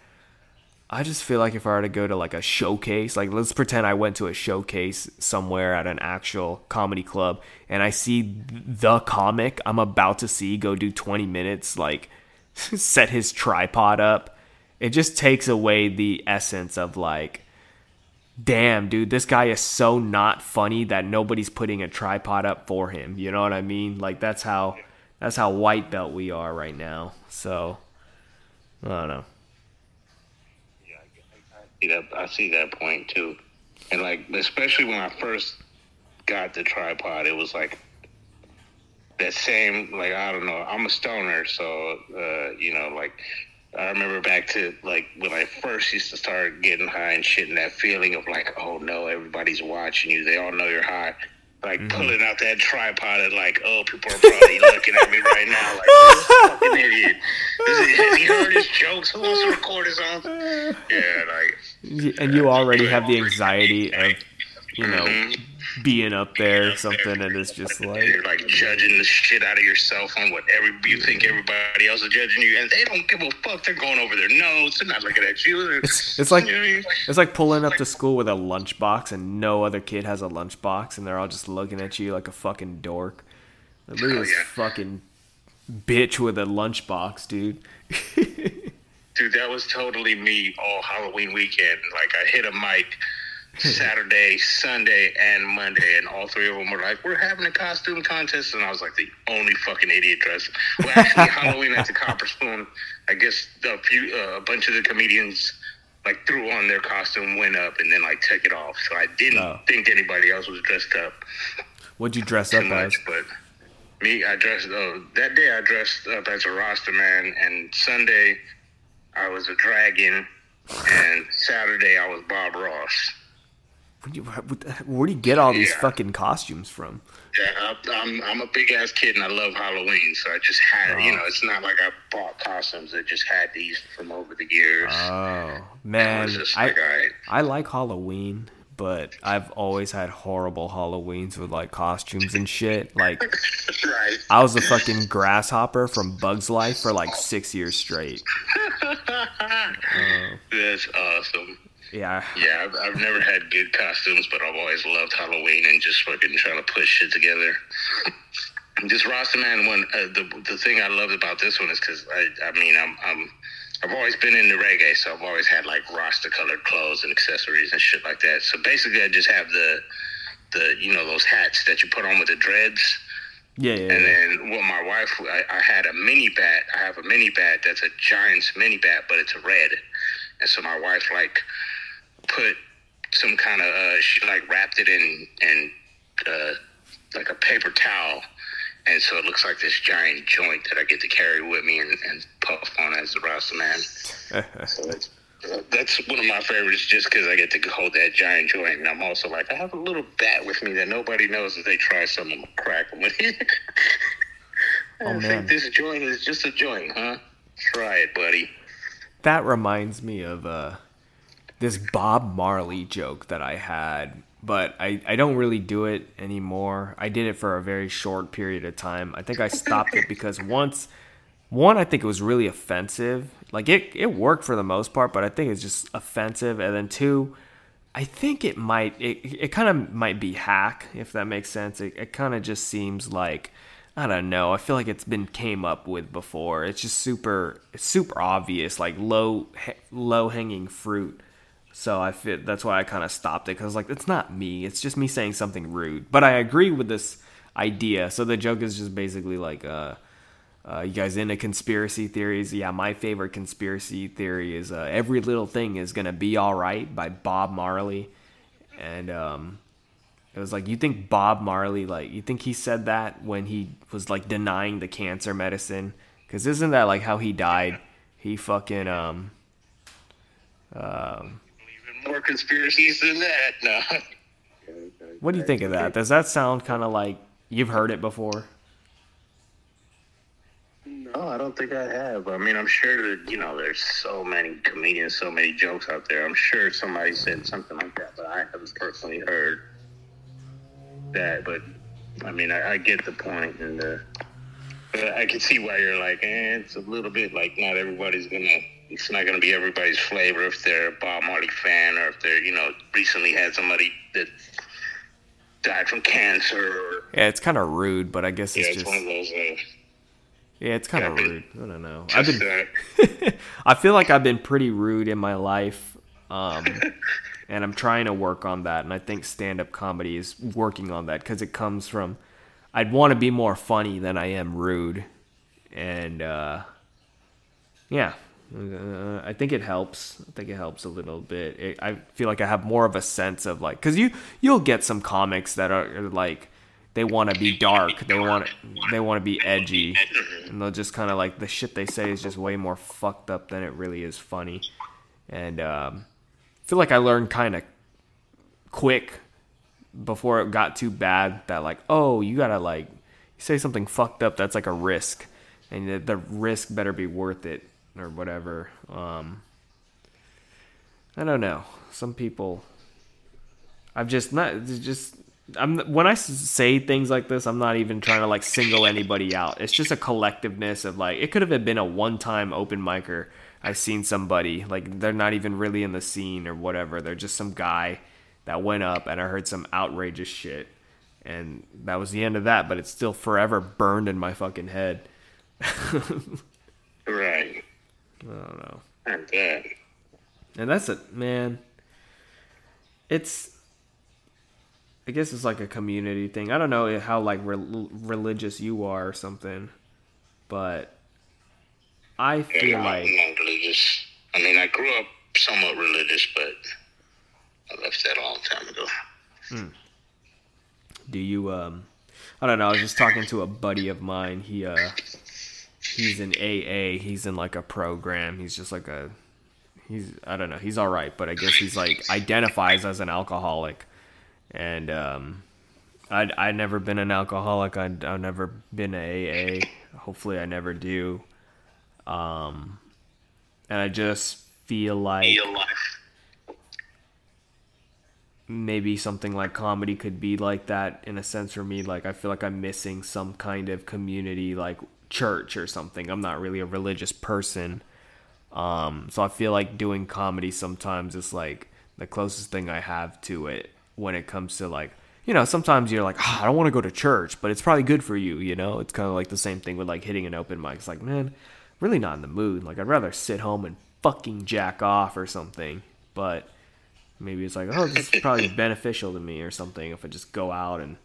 I just feel like if I were to go to like a showcase, like let's pretend I went to a showcase somewhere at an actual comedy club and I see the comic I'm about to see go do 20 minutes, like set his tripod up it just takes away the essence of like damn dude this guy is so not funny that nobody's putting a tripod up for him you know what i mean? Like that's how that's how white belt we are right now so i don't know Yeah, I, I see that. I see that point too, and like especially when I first got the tripod, it was like that same like I don't know. I'm a stoner, so uh, you know, like I remember back to like when I first used to start getting high and shit, and that feeling of like, oh no, everybody's watching you. They all know you're high. Like pulling out that tripod and like, oh, people are probably looking at me right now. Like, fucking idiot. Is, has he heard his jokes? Who wants to record his own? Yeah, like. And you already have the anxiety of you know Mhm. Being up there or something and it's just like You're like judging the shit out of yourself on what every you think everybody else is judging you, and they don't give a fuck. They're going over their notes. They're not looking at you. It's- it's like- you know I mean? It's like pulling up to school with a lunchbox and no other kid has a lunchbox and they're all just looking at you like a fucking dork. Like, look at Oh, this yeah. fucking bitch with a lunchbox, dude. dude, that was totally me all Halloween weekend. Like I hit a mic Saturday, Sunday, and Monday, and all three of them were like, "We're having a costume contest," and I was like the only fucking idiot dressed. Well, actually, Halloween at the Copper Spoon, I guess a few, uh, a bunch of the comedians like threw on their costume, went up, and then like took it off. So I didn't Oh. think anybody else was dressed up What'd you dress up as? but me, I dressed. Uh, that day, I dressed up as a Rasta man, and Sunday, I was a dragon, and Saturday, I was Bob Ross. Where'd you, where do you get all these Yeah. fucking costumes from? Yeah, I, I'm I'm a big ass kid, and I love Halloween, so I just had. You Oh. know, it's not like I bought costumes. I just had these from over the years. Oh man, I like, right. I like Halloween, but I've always had horrible Halloweens with like costumes and shit. Like right. I was a fucking grasshopper from Bugs Life for like six years straight. That's awesome. Yeah, Yeah, I've, I've never had good costumes, but I've always loved Halloween and just fucking trying to push shit together. this Rasta man one, uh, the the thing I loved about this one is because I I mean I'm I'm I've always been into reggae, so I've always had like Rasta colored clothes and accessories and shit like that. So basically, I just have the the you know those hats that you put on with the dreads. yeah, yeah. And then what my wife, I, I had a mini bat. I have a mini bat that's a Giants mini bat, but it's a red. And so my wife like put some kind of uh, she like wrapped it in in uh, like a paper towel, and so it looks like this giant joint that I get to carry with me and, and puff on as the Rasta man. So that's one of my favorites, just because I get to hold that giant joint, and I'm also like I have a little bat with me that nobody knows if they try something, I'm crack them with it. I Oh, think this joint is just a joint, huh? Try it, buddy. that reminds me of uh, this Bob Marley joke that I had, but I, I don't really do it anymore. I did it for a very short period of time. I think I stopped it because once, one, I think it was really offensive. Like it, it worked for the most part, but I think it's just offensive. And then two, I think it might, it, it kind of might be hack, if that makes sense. It, it kind of just seems like, I don't know. I feel like it's been came up with before. It's just super, super obvious, like low, low hanging fruit. So I feel that's why I kind of stopped it because like it's not me. It's just me saying something rude. But I agree with this idea. So the joke is just basically like, uh, uh, you guys into conspiracy theories? Yeah, my favorite conspiracy theory is uh, "Every Little Thing Is Gonna Be All Right" by Bob Marley, and um, it was like you think Bob Marley like you think he said that when he was like denying the cancer medicine because isn't that like how he died? He fucking um Even more conspiracies than that. No. What do you think of that? Does that sound kind of like you've heard it before? No, I don't think I have. I mean, I'm sure that you know, there's so many comedians, so many jokes out there. I'm sure somebody said something like that, but I haven't personally heard that. But I mean, I, I get the point, and the, but I can see why you're like, eh, it's a little bit like not everybody's gonna. It's not gonna be everybody's flavor if they're a Bob Marley fan or if they're, you know, recently had somebody that died from cancer. Or, Yeah, it's kind of rude, but I guess yeah, it's it's just one of those. Uh, yeah, it's kind of rude. I don't know. I've been uh, I feel like I've been pretty rude in my life. Um, and I'm trying to work on that. And I think stand up comedy is working on that because it comes from I'd want to be more funny than I am rude. And uh, yeah, uh, I think it helps. I think it helps a little bit. It, I feel like I have more of a sense of like, cause you you'll get some comics that are, are like they want to be dark, they want they want to be edgy, and they'll just kind of like the shit they say is just way more fucked up than it really is funny. And um, I feel like I learned kind of quick before it got too bad that like, oh, you gotta like say something fucked up that's like a risk, and the, the risk better be worth it or whatever. Um, I don't know. Some people, I've just not just. I'm when I say things like this, I'm not even trying to like single anybody out. It's just a collectiveness of like it could have been a one-time open micer. I seen somebody like they're not even really in the scene or whatever. They're just some guy that went up and I heard some outrageous shit. And that was the end of that, but it's still forever burned in my fucking head. right. I don't know. And that. And that's it, man. It's, I guess it's like a community thing. I don't know how like re- religious you are or something, but I feel Yeah, like I'm not religious. I mean, I grew up somewhat religious, but I left that a long time ago. Hmm. do you um I don't know, I was just talking to a buddy of mine. He uh he's in AA, he's in like a program. He's just like a he's I don't know, he's all right, but I guess he's like identifies as an alcoholic. And um I I never been an alcoholic. I I've never been a AA. Hopefully I never do. Um and I just feel like maybe something like comedy could be like that in a sense for me like i feel like i'm missing some kind of community like church or something. I'm not really a religious person. Um so i feel like doing comedy sometimes is like the closest thing i have to it when it comes to like you know sometimes you're like "Ah, i don't want to go to church but it's probably good for you you know? It's kind of like the same thing with like hitting an open mic. It's like man really not in the mood. Like i'd rather sit home and fucking jack off or something. But maybe it's like oh this is probably beneficial to me or something if i just go out and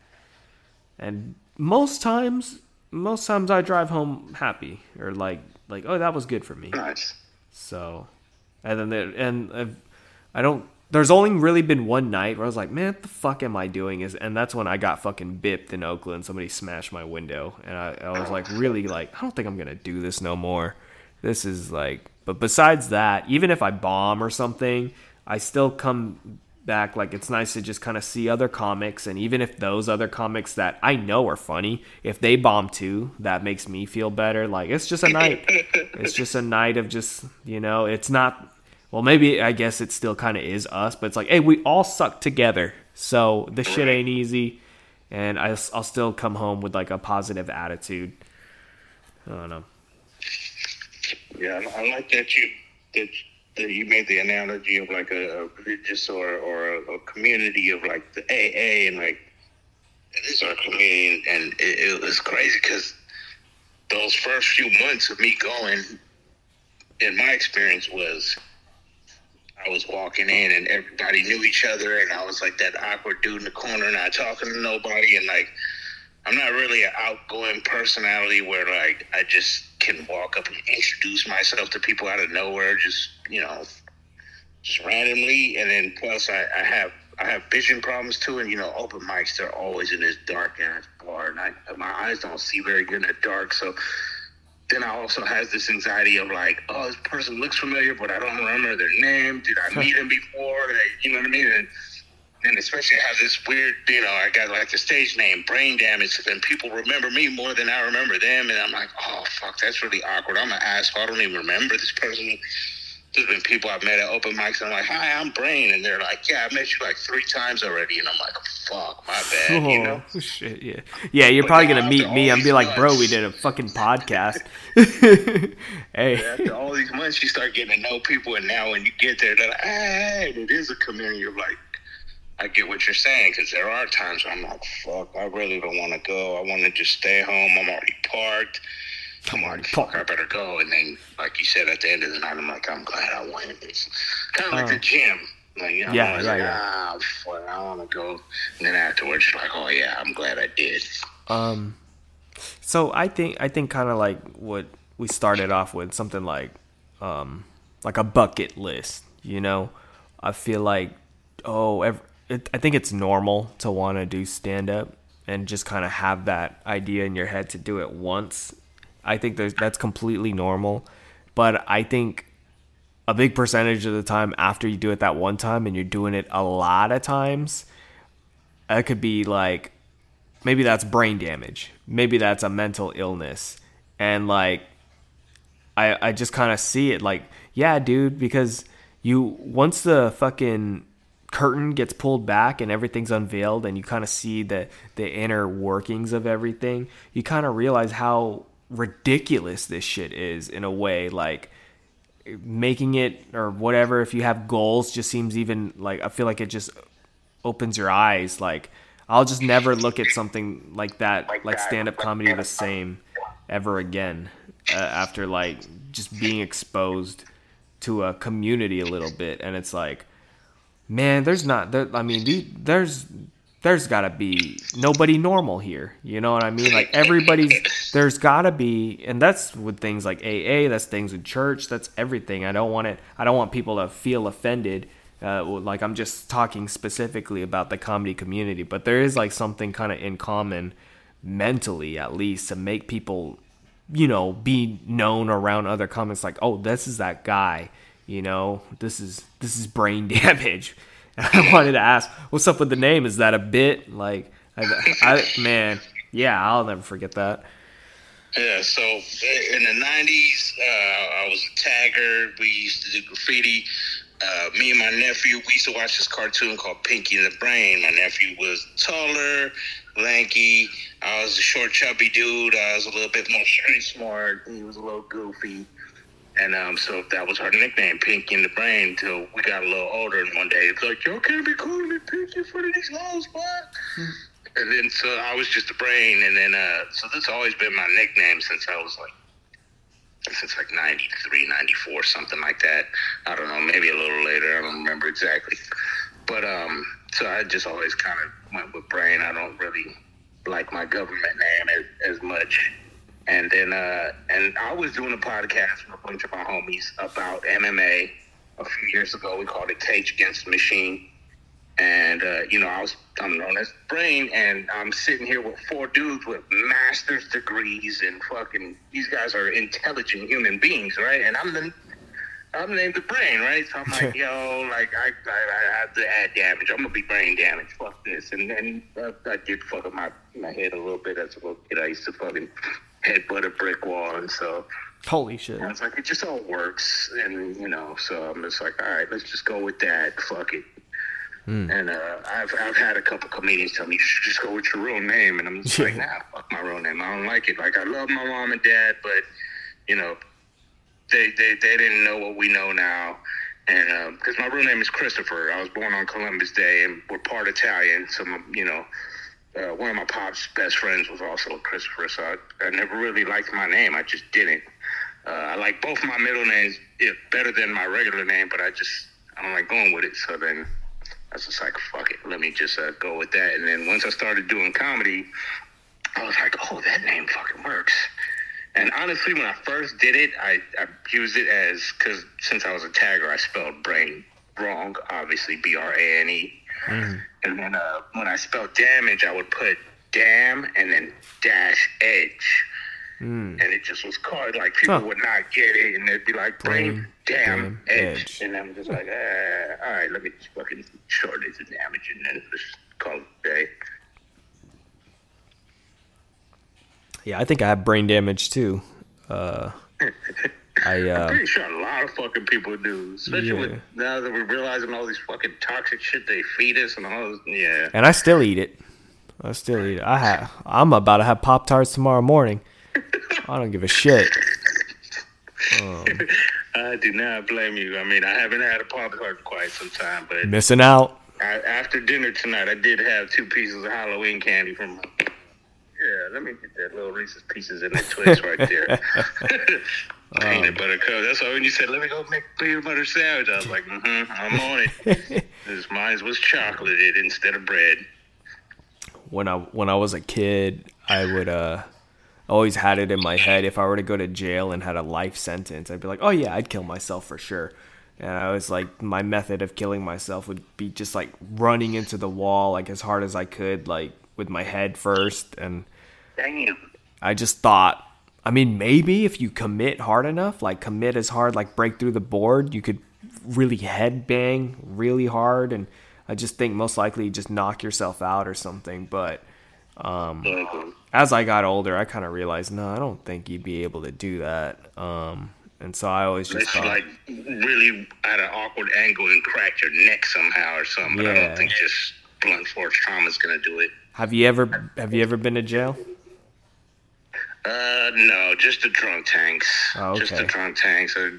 and most times most times i drive home happy or like like oh that was good for me. Nice. so and then there, and I've, i don't there's only really been one night where i was like man what the fuck am i doing is and that's when i got fucking bipped in oakland. Somebody smashed my window. And i, I was like really like i don't think i'm gonna do this no more. This is like but besides that even if i bomb or something i still come back like it's nice to just kind of see other comics and even if those other comics that i know are funny if they bomb too that makes me feel better. Like it's just a night. It's just a night of just you know it's not well maybe i guess it still kind of is us but it's like hey we all suck together so this shit ain't easy and I, will still come home with like a positive attitude. I don't know. Yeah, I like that you that you made the analogy of like a, a religious or or a, a community of like the AA and like it is our community and it, it was crazy because those first few months of me going, in my experience was. I was walking in and everybody knew each other, and I was like that awkward dude in the corner, not talking to nobody, and like I'm not really an outgoing personality where like I just can walk up and introduce myself to people out of nowhere, just you know, just randomly. And then plus I, I have I have vision problems too, and you know, open mics they're always in this dark ass bar, and I, my eyes don't see very good in the dark, so. Then I also has this anxiety of like, oh, this person looks familiar, but I don't remember their name. Did I meet him before? You know what I mean? And, and especially have this weird, you know, I got like the stage name, Brane Damage, and people remember me more than I remember them, and I'm like, oh fuck, that's really awkward. I'm an asshole. I don't even remember this person. There's been people I've met at open mics, and I'm like, hi, I'm Brain, and they're like, yeah, I've met you like three times already, and I'm like, fuck, my bad, you oh, know. Oh shit, yeah, yeah. You're probably gonna meet me. I'm be like, bro, we did a fucking podcast. hey, After all these months, you start getting to know people, and now when you get there, they're like, hey, it is a community. You're like, I get what you're saying because there are times where I'm like, fuck, I really don't want to go. I want to just stay home. I'm already parked. on, fuck, I better go. And then, like you said, at the end of the night, I'm like, I'm glad I went. It's kind of like the gym. Like, you know, Yeah, I was yeah, like, yeah. ah, fuck, I want to go. And then afterwards, you're like, oh yeah, I'm glad I did. Um, so I think I think kind of like what we started off with, something like, um, like a bucket list. You know, I feel like, oh, ev it, I think it's normal to want to do stand up and just kind of have that idea in your head to do it once. I think that's completely normal, but I think a big percentage of the time after you do it that one time and you're doing it a lot of times, it could be like maybe that's brain damage maybe that's a mental illness and like i i just kind of see it like yeah dude because you once the fucking curtain gets pulled back and everything's unveiled and you kind of see the the inner workings of everything you kind of realize how ridiculous this shit is in a way like making it or whatever if you have goals just seems even like i feel like it just opens your eyes like i'll just never look at something like that like stand-up comedy the same ever again uh, after like just being exposed to a community a little bit. And it's like man there's not there, i mean the- there's there's gotta be nobody normal here you know what i mean? Like everybody's there's gotta be and that's with things like aa that's things with church that's everything. I don't want it i don't want people to feel offended uh, like i'm just talking specifically about the comedy community but there is like something kind of in common mentally at least to make people you know be known around other comics like oh this is that guy you know this is this is Brane damage i wanted to ask what's up with the name is that a bit like i, I man yeah i'll never forget that Yeah, so in the '90s, uh, I was a tagger. We used to do graffiti. Uh, me and my nephew, we used to watch this cartoon called Pinky and the Brain. My nephew was taller, lanky. I was a short, chubby dude. I was a little bit more street smart. He was a little goofy. And um, so that was our nickname, Pinky and the Brain, until we got a little older. And one day it's like, y'all can't be calling me Pinky in front of these laws, what? And then so I was just the brain, and then uh, so that's always been my nickname since I was like since like 93, 94, something like that. I don't know, maybe a little later. I don't remember exactly. But um, so I just always kind of went with brain. I don't really like my government name as, as much. And then uh, and I was doing a podcast with a bunch of my homies about MMA a few years ago. We called it Cage Against the Machine and uh, you know I was I'm known as Brain, and I'm sitting here with four dudes with master's degrees, and fucking these guys are intelligent human beings, right? And I'm the I'm named the Brain, right? So I'm like, yo, like I, I I have to add damage. I'm gonna be Brane Damage. Fuck this, and then uh, I did fuck up my my head a little bit as a little kid. I used to fucking headbutt a brick wall, and so. holy shit I was like, it just all works, and you know, so I'm just like, all right, let's just go with that. Fuck it. And uh, I've I've had a couple comedians tell me you should just go with your real name, and I'm just like, nah, fuck my real name. I don't like it. Like I love my mom and dad, but you know, they they they didn't know what we know now. And because my real name is Christopher, I was born on Columbus Day, and we're part Italian. So you know, uh, one of my pop's best friends was also a Christopher. So I, I never really liked my name. I just didn't. Uh, I like both my middle names better than my regular name, but I just I don't like going with it. So then I was just like, fuck it, let me just uh, go with that. And then once I started doing comedy, I was like, oh, that name fucking works. And honestly, when I first did it, I, I used it as because since I was a tagger, I spelled brain wrong, obviously B R A N E. And then uh, when I spelled damage, I would put damn and then dash edge. And it just was called like people Huh. would not get it, and they'd be like brain, damn, damn, edge. edge. and I'm just like, uh, all right, let me just fucking shorten it to damage, and then just call it day. yeah i think i have brain damage too uh i uh Pretty sure a lot of fucking people do, especially Yeah. with now that we're realizing all these fucking toxic shit they feed us and all. This, yeah, and I still eat it. I still eat it. I have. I'm about to have Pop Tarts tomorrow morning. I don't give a shit. I do not blame you. I mean, I haven't had a pop tart in quite some time, but Missing out. I, after dinner tonight, I did have two pieces of Halloween candy from. Yeah, let me get that little Reese's Pieces in that Twix right there. peanut butter cup. That's why when you said, "Let me go make peanut butter sandwich," I was like, "Mm-hmm, I'm on it." This mine was chocolated instead of bread. when I when I was a kid, I would uh always had it in my head if I were to go to jail and had a life sentence, I'd be like, "Oh yeah, I'd kill myself for sure." And I was like my method of killing myself would be just like running into the wall like as hard as I could like with my head first and dang Damn. I just thought I mean maybe if you commit hard enough, like commit as hard like break through the board, you could really head bang really hard and I just think most likely you just knock yourself out or something, but Mhm. as I got older, I kind of realized, no, I don't think you'd be able to do that. Um, and so I always just thought, like really at an awkward angle and cracked your neck somehow or something. But I don't think just blunt force trauma is gonna do it. have you ever have you ever been to jail? Uh, no, just the drunk tanks. Oh, Just the drunk tanks. I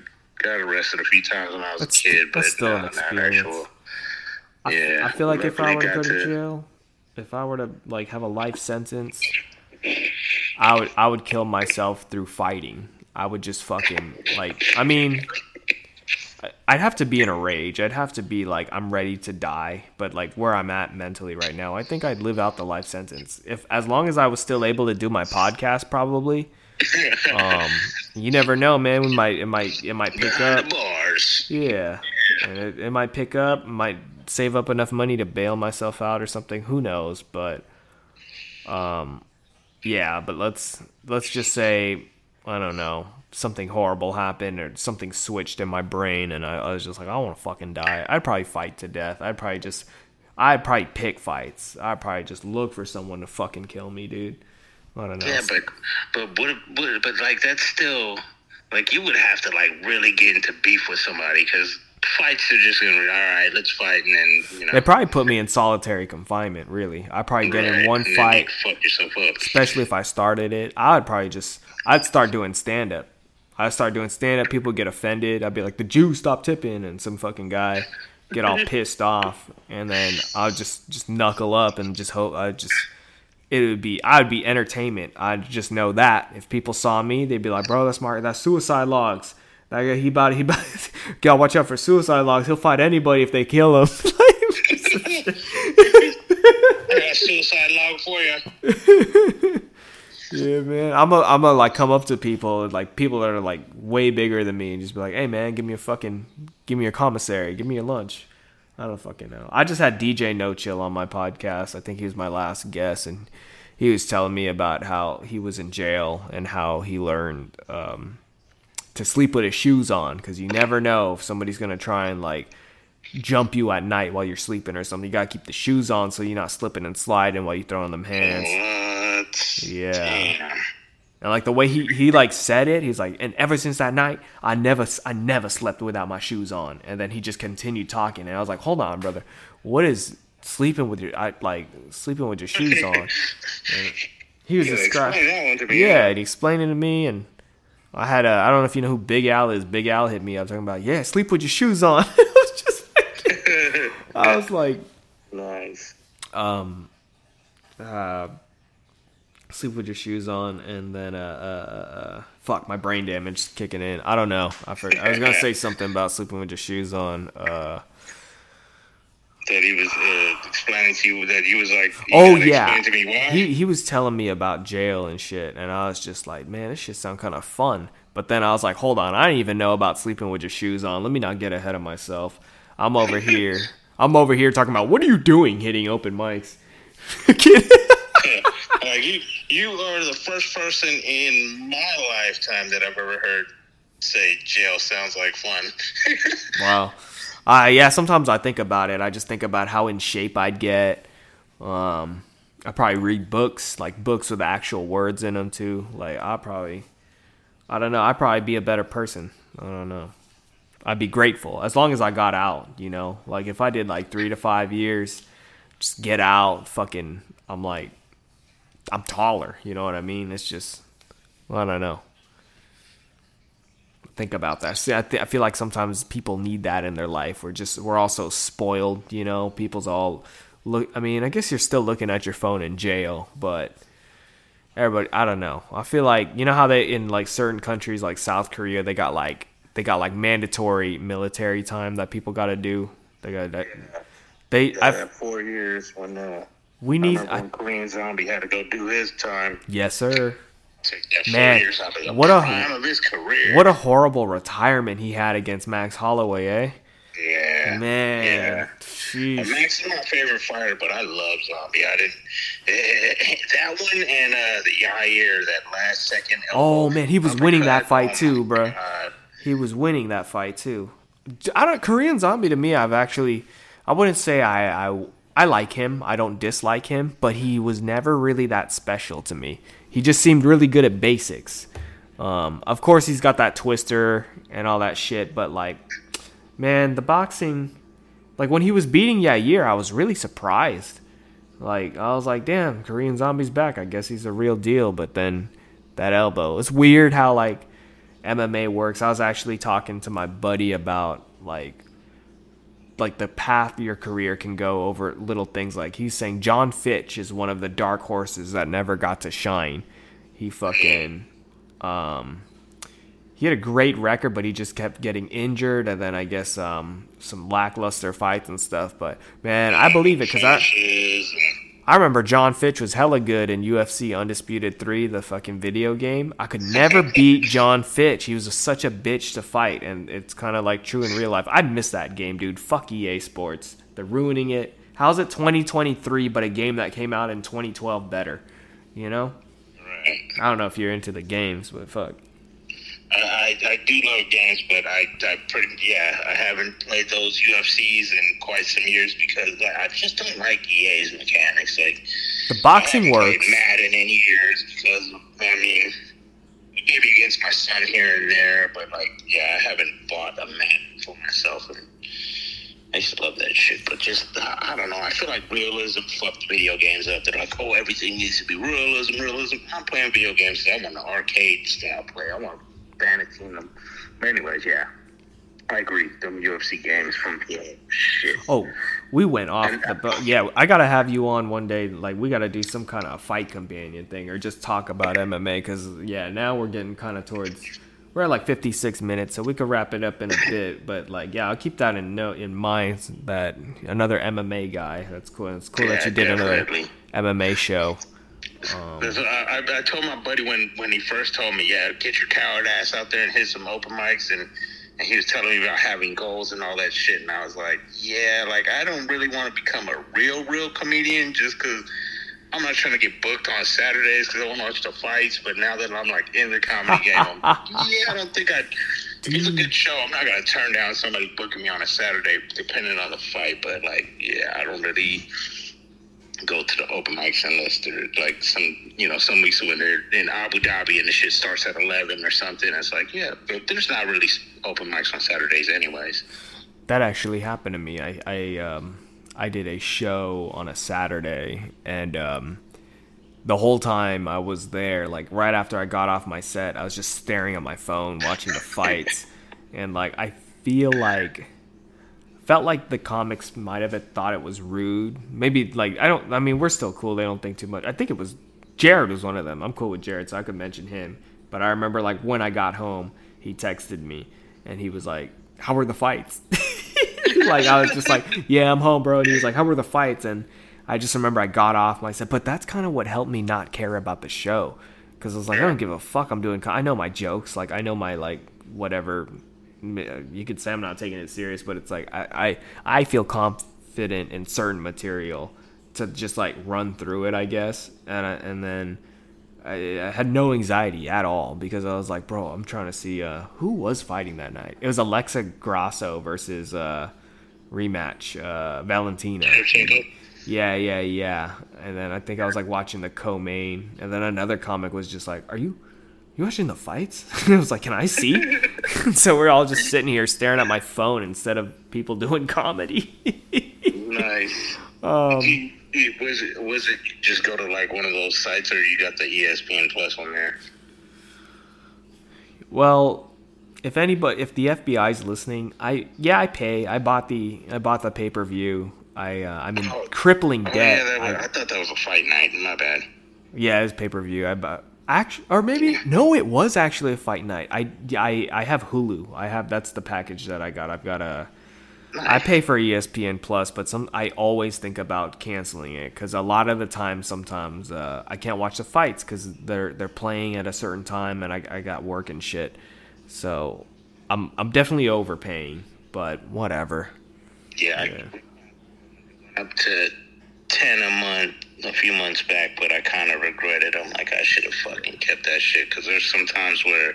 got arrested a few times when I was That's- a kid, but still an no, not actual. I, Yeah, I feel like if I were to go to to- jail, if I were to like have a life sentence, I would I would kill myself through fighting. I would just fucking like I mean I'd have to be in a rage. I'd have to be like I'm ready to die, but like where I'm at mentally right now, I think I'd live out the life sentence. If as long as I was still able to do my podcast probably. Um you never know, man. We might it might it might pick up. Yeah, it, it might pick up, might save up enough money to bail myself out or something. Who knows? But, um, yeah. But let's let's just say I don't know something horrible happened or something switched in my brain, and I, I was just like, I want to fucking die. I'd probably fight to death. I'd probably just, I'd probably pick fights. I'd probably just look for someone to fucking kill me, dude. I don't know. Yeah, but but but like that's still like you would have to like really get into beef with somebody because fights are just gonna be all right. Let's fight and then you know. they probably put me in solitary confinement. Really, I probably get in one fight. fuck yourself up. especially if I started it, I'd probably just I'd start doing stand up. I'd start doing stand up, people get offended. I'd be like, the Jew stop tipping and some fucking guy get all pissed off and then I'll just just knuckle up and just hope I just it would be I'd be entertainment. I'd just know that. If people saw me, they'd be like, Bro, that's Mark that's suicide logs. That guy he bought, he bought, gotta watch out for suicide logs. He'll fight anybody if they kill him. I got a suicide log for you. Yeah, man. I'm a, I'm a like come up to people like people that are like way bigger than me and just be like, "Hey, man, give me a fucking, give me your commissary, give me your lunch." I don't fucking know. I just had DJ No Chill on my podcast. I think he was my last guest, and he was telling me about how he was in jail and how he learned um, to sleep with his shoes on because you never know if somebody's gonna try and like jump you at night while you're sleeping or something. You gotta keep the shoes on so you're not slipping and sliding while you're throwing them hands. What? Yeah. Damn. And like the way he he like said it, he's like, and ever since that night, I never I never slept without my shoes on. And then he just continued talking, and I was like, hold on, brother, what is sleeping with your I like sleeping with your shoes on? And he was describing, that one to me. yeah, and he explained it to me, and I had a I don't know if you know who Big Al is. Big Al hit me up talking about, yeah, sleep with your shoes on. I was just, like, I was like, nice. um, uh, sleep with your shoes on, and then uh, uh, uh, fuck, my brain damage kicking in. I don't know. I forgot. I was gonna say something about sleeping with your shoes on. Uh, That he was uh, explaining to you that he was like, oh yeah, to me why. he he was telling me about jail and shit, and I was just like, man, this shit sound kind of fun. But then I was like, hold on, I didn't even know about sleeping with your shoes on. Let me not get ahead of myself. I'm over here. I'm over here talking about what are you doing hitting open mics. Like you, you are the first person in my lifetime that I've ever heard say jail sounds like fun. Wow. Uh, yeah, sometimes I think about it. I just think about how in shape I'd get. Um, I probably read books, like books with actual words in them too. Like I probably, I don't know. I'd probably be a better person. I don't know. I'd be grateful as long as I got out. You know, like if I did like three to five years, just get out. Fucking, I'm like, I'm taller. You know what I mean? It's just, I don't know think about that. See, I, th- I feel like sometimes people need that in their life. We're just we're also spoiled, you know. People's all look. I mean, I guess you're still looking at your phone in jail, but everybody. I don't know. I feel like you know how they in like certain countries like South Korea they got like they got like mandatory military time that people got to do. They got that. They Yeah, I four years when uh, we need. I, when Korean Zombie had to go do his time. yes, sir. Take that four Man, years out of the what a- of his career. What a horrible retirement he had against Max Holloway, eh? yeah, Man, Yeah. Jeez. Max is my favorite fighter, but I love Zombie. I didn't eh, that one and uh, the Yair that last second. Oh man, he was winning that fight Oh, too, bro. God. He was winning that fight too. I don't Korean Zombie to me. I've actually, I wouldn't say I I I like him. I don't dislike him, but he was never really that special to me. He just seemed really good at basics. Um, of course, he's got that twister and all that shit, but like, man, the boxing, like when he was beating Yair, I was really surprised. Like I was like, damn, Korean Zombie's back. I guess he's a real deal. But then that elbow, it's weird how like MMA works. I was actually talking to my buddy about like like the path your career can go over little things like he's saying John Fitch is one of the dark horses that never got to shine. He fucking um he had a great record but he just kept getting injured and then I guess um some lackluster fights and stuff but man I believe it cuz I I remember John Fitch was hella good in UFC Undisputed 3, the fucking video game. I could never beat John Fitch. He was such a bitch to fight, and it's kind of like true in real life. I'd miss that game, dude. Fuck EA Sports. They're ruining it. How's it 2023, but a game that came out in 2012 better? You know? Right. I don't know if you're into the games, but fuck. I, I, I do love games, but I, I pretty yeah I haven't played those UFCs in quite some years because I, I just don't like EA's mechanics. Like The boxing I works. Madden in any years because I mean maybe against my son here and there, but like yeah I haven't bought a Madden for myself and. I used to love that shit, but just I I don't know. I feel like realism fucked video games up. They're like, oh, everything needs to be realism, realism. I'm playing video games. I want an arcade style play. I want in them. But anyways, yeah, I agree. Them UFC games from yeah, shit. Oh, we went off the boat. Yeah, I gotta have you on one day. Like, we gotta do some kind of fight companion thing, or just talk about MMA. Cause yeah, now we're getting kind of towards. We're at like 56 minutes, so we could wrap it up in a bit. But like, yeah, I'll keep that in note in mind. That another MMA guy. That's cool. It's cool that you did another. MMA show. Um, There's- I, I, I told my buddy when when he first told me, yeah, get your coward ass out there and hit some open mics, and and he was telling me about having goals and all that shit, and I was like, yeah, like I don't really want to become a real real comedian just because. I'm not trying to get booked on Saturdays because I want to watch the fights. But now that I'm like in the comedy game, I'm, yeah, I don't think I'd. If it's a good show, I'm not gonna turn down somebody booking me on a Saturday, depending on the fight. But like, yeah, I don't really go to the open mics unless they're like some, you know, some weeks when they're in Abu Dhabi and the shit starts at 11 or something. It's like, yeah, but there's not really open mics on Saturdays, anyways. That actually happened to me. I I um I did a show on a Saturday and um the whole time I was there, like right after I got off my set, I was just staring at my phone watching the fights and like I feel like felt like the comics might have thought it was rude. Maybe like I don't I mean we're still cool, they don't think too much. I think it was Jared was one of them. I'm cool with Jared, so I could mention him. But I remember like when I got home, he texted me and he was like, How were the fights? like I was just like, yeah, I'm home, bro. And he was like, how were the fights? And I just remember I got off and I said, but that's kind of what helped me not care about the show, because I was like, I don't give a fuck. I'm doing. co- I know my jokes, like I know my like whatever. You could say I'm not taking it serious, but it's like I I, I feel confident in certain material to just like run through it, I guess, and I, and then. I, I had no anxiety at all because I was like, bro, I'm trying to see uh, who was fighting that night. It was Alexa Grasso versus uh, rematch uh, Valentina. Yeah, yeah, yeah. And then I think I was like watching the co-main, and then another comic was just like, "Are you, you watching the fights?" I was like, "Can I see?" so we're all just sitting here staring at my phone instead of people doing comedy. Nice. um, You- you- was it was it you just go to like one of those sites or you got the ESPN Plus on there? Well, if anybody, if the FBI's listening, I yeah, I pay. I bought the I bought the pay per view. I uh, I'm in crippling Oh debt. yeah, that was, I- I, thought that was a fight night. My bad. Yeah, it was pay per view. I bought actually, or maybe no, it was actually a fight night. I, I I have Hulu. I have that's the package that I got. I've got a. I pay for ESPN Plus, but some I always think about canceling it because a lot of the time, sometimes uh, I can't watch the fights because they're they're playing at a certain time, and I, I got work and shit. So I'm I'm definitely overpaying, but whatever. Yeah, went up to ten a month a few months back, but I kind of regret it. I'm like, I should have fucking kept that shit because there's some times where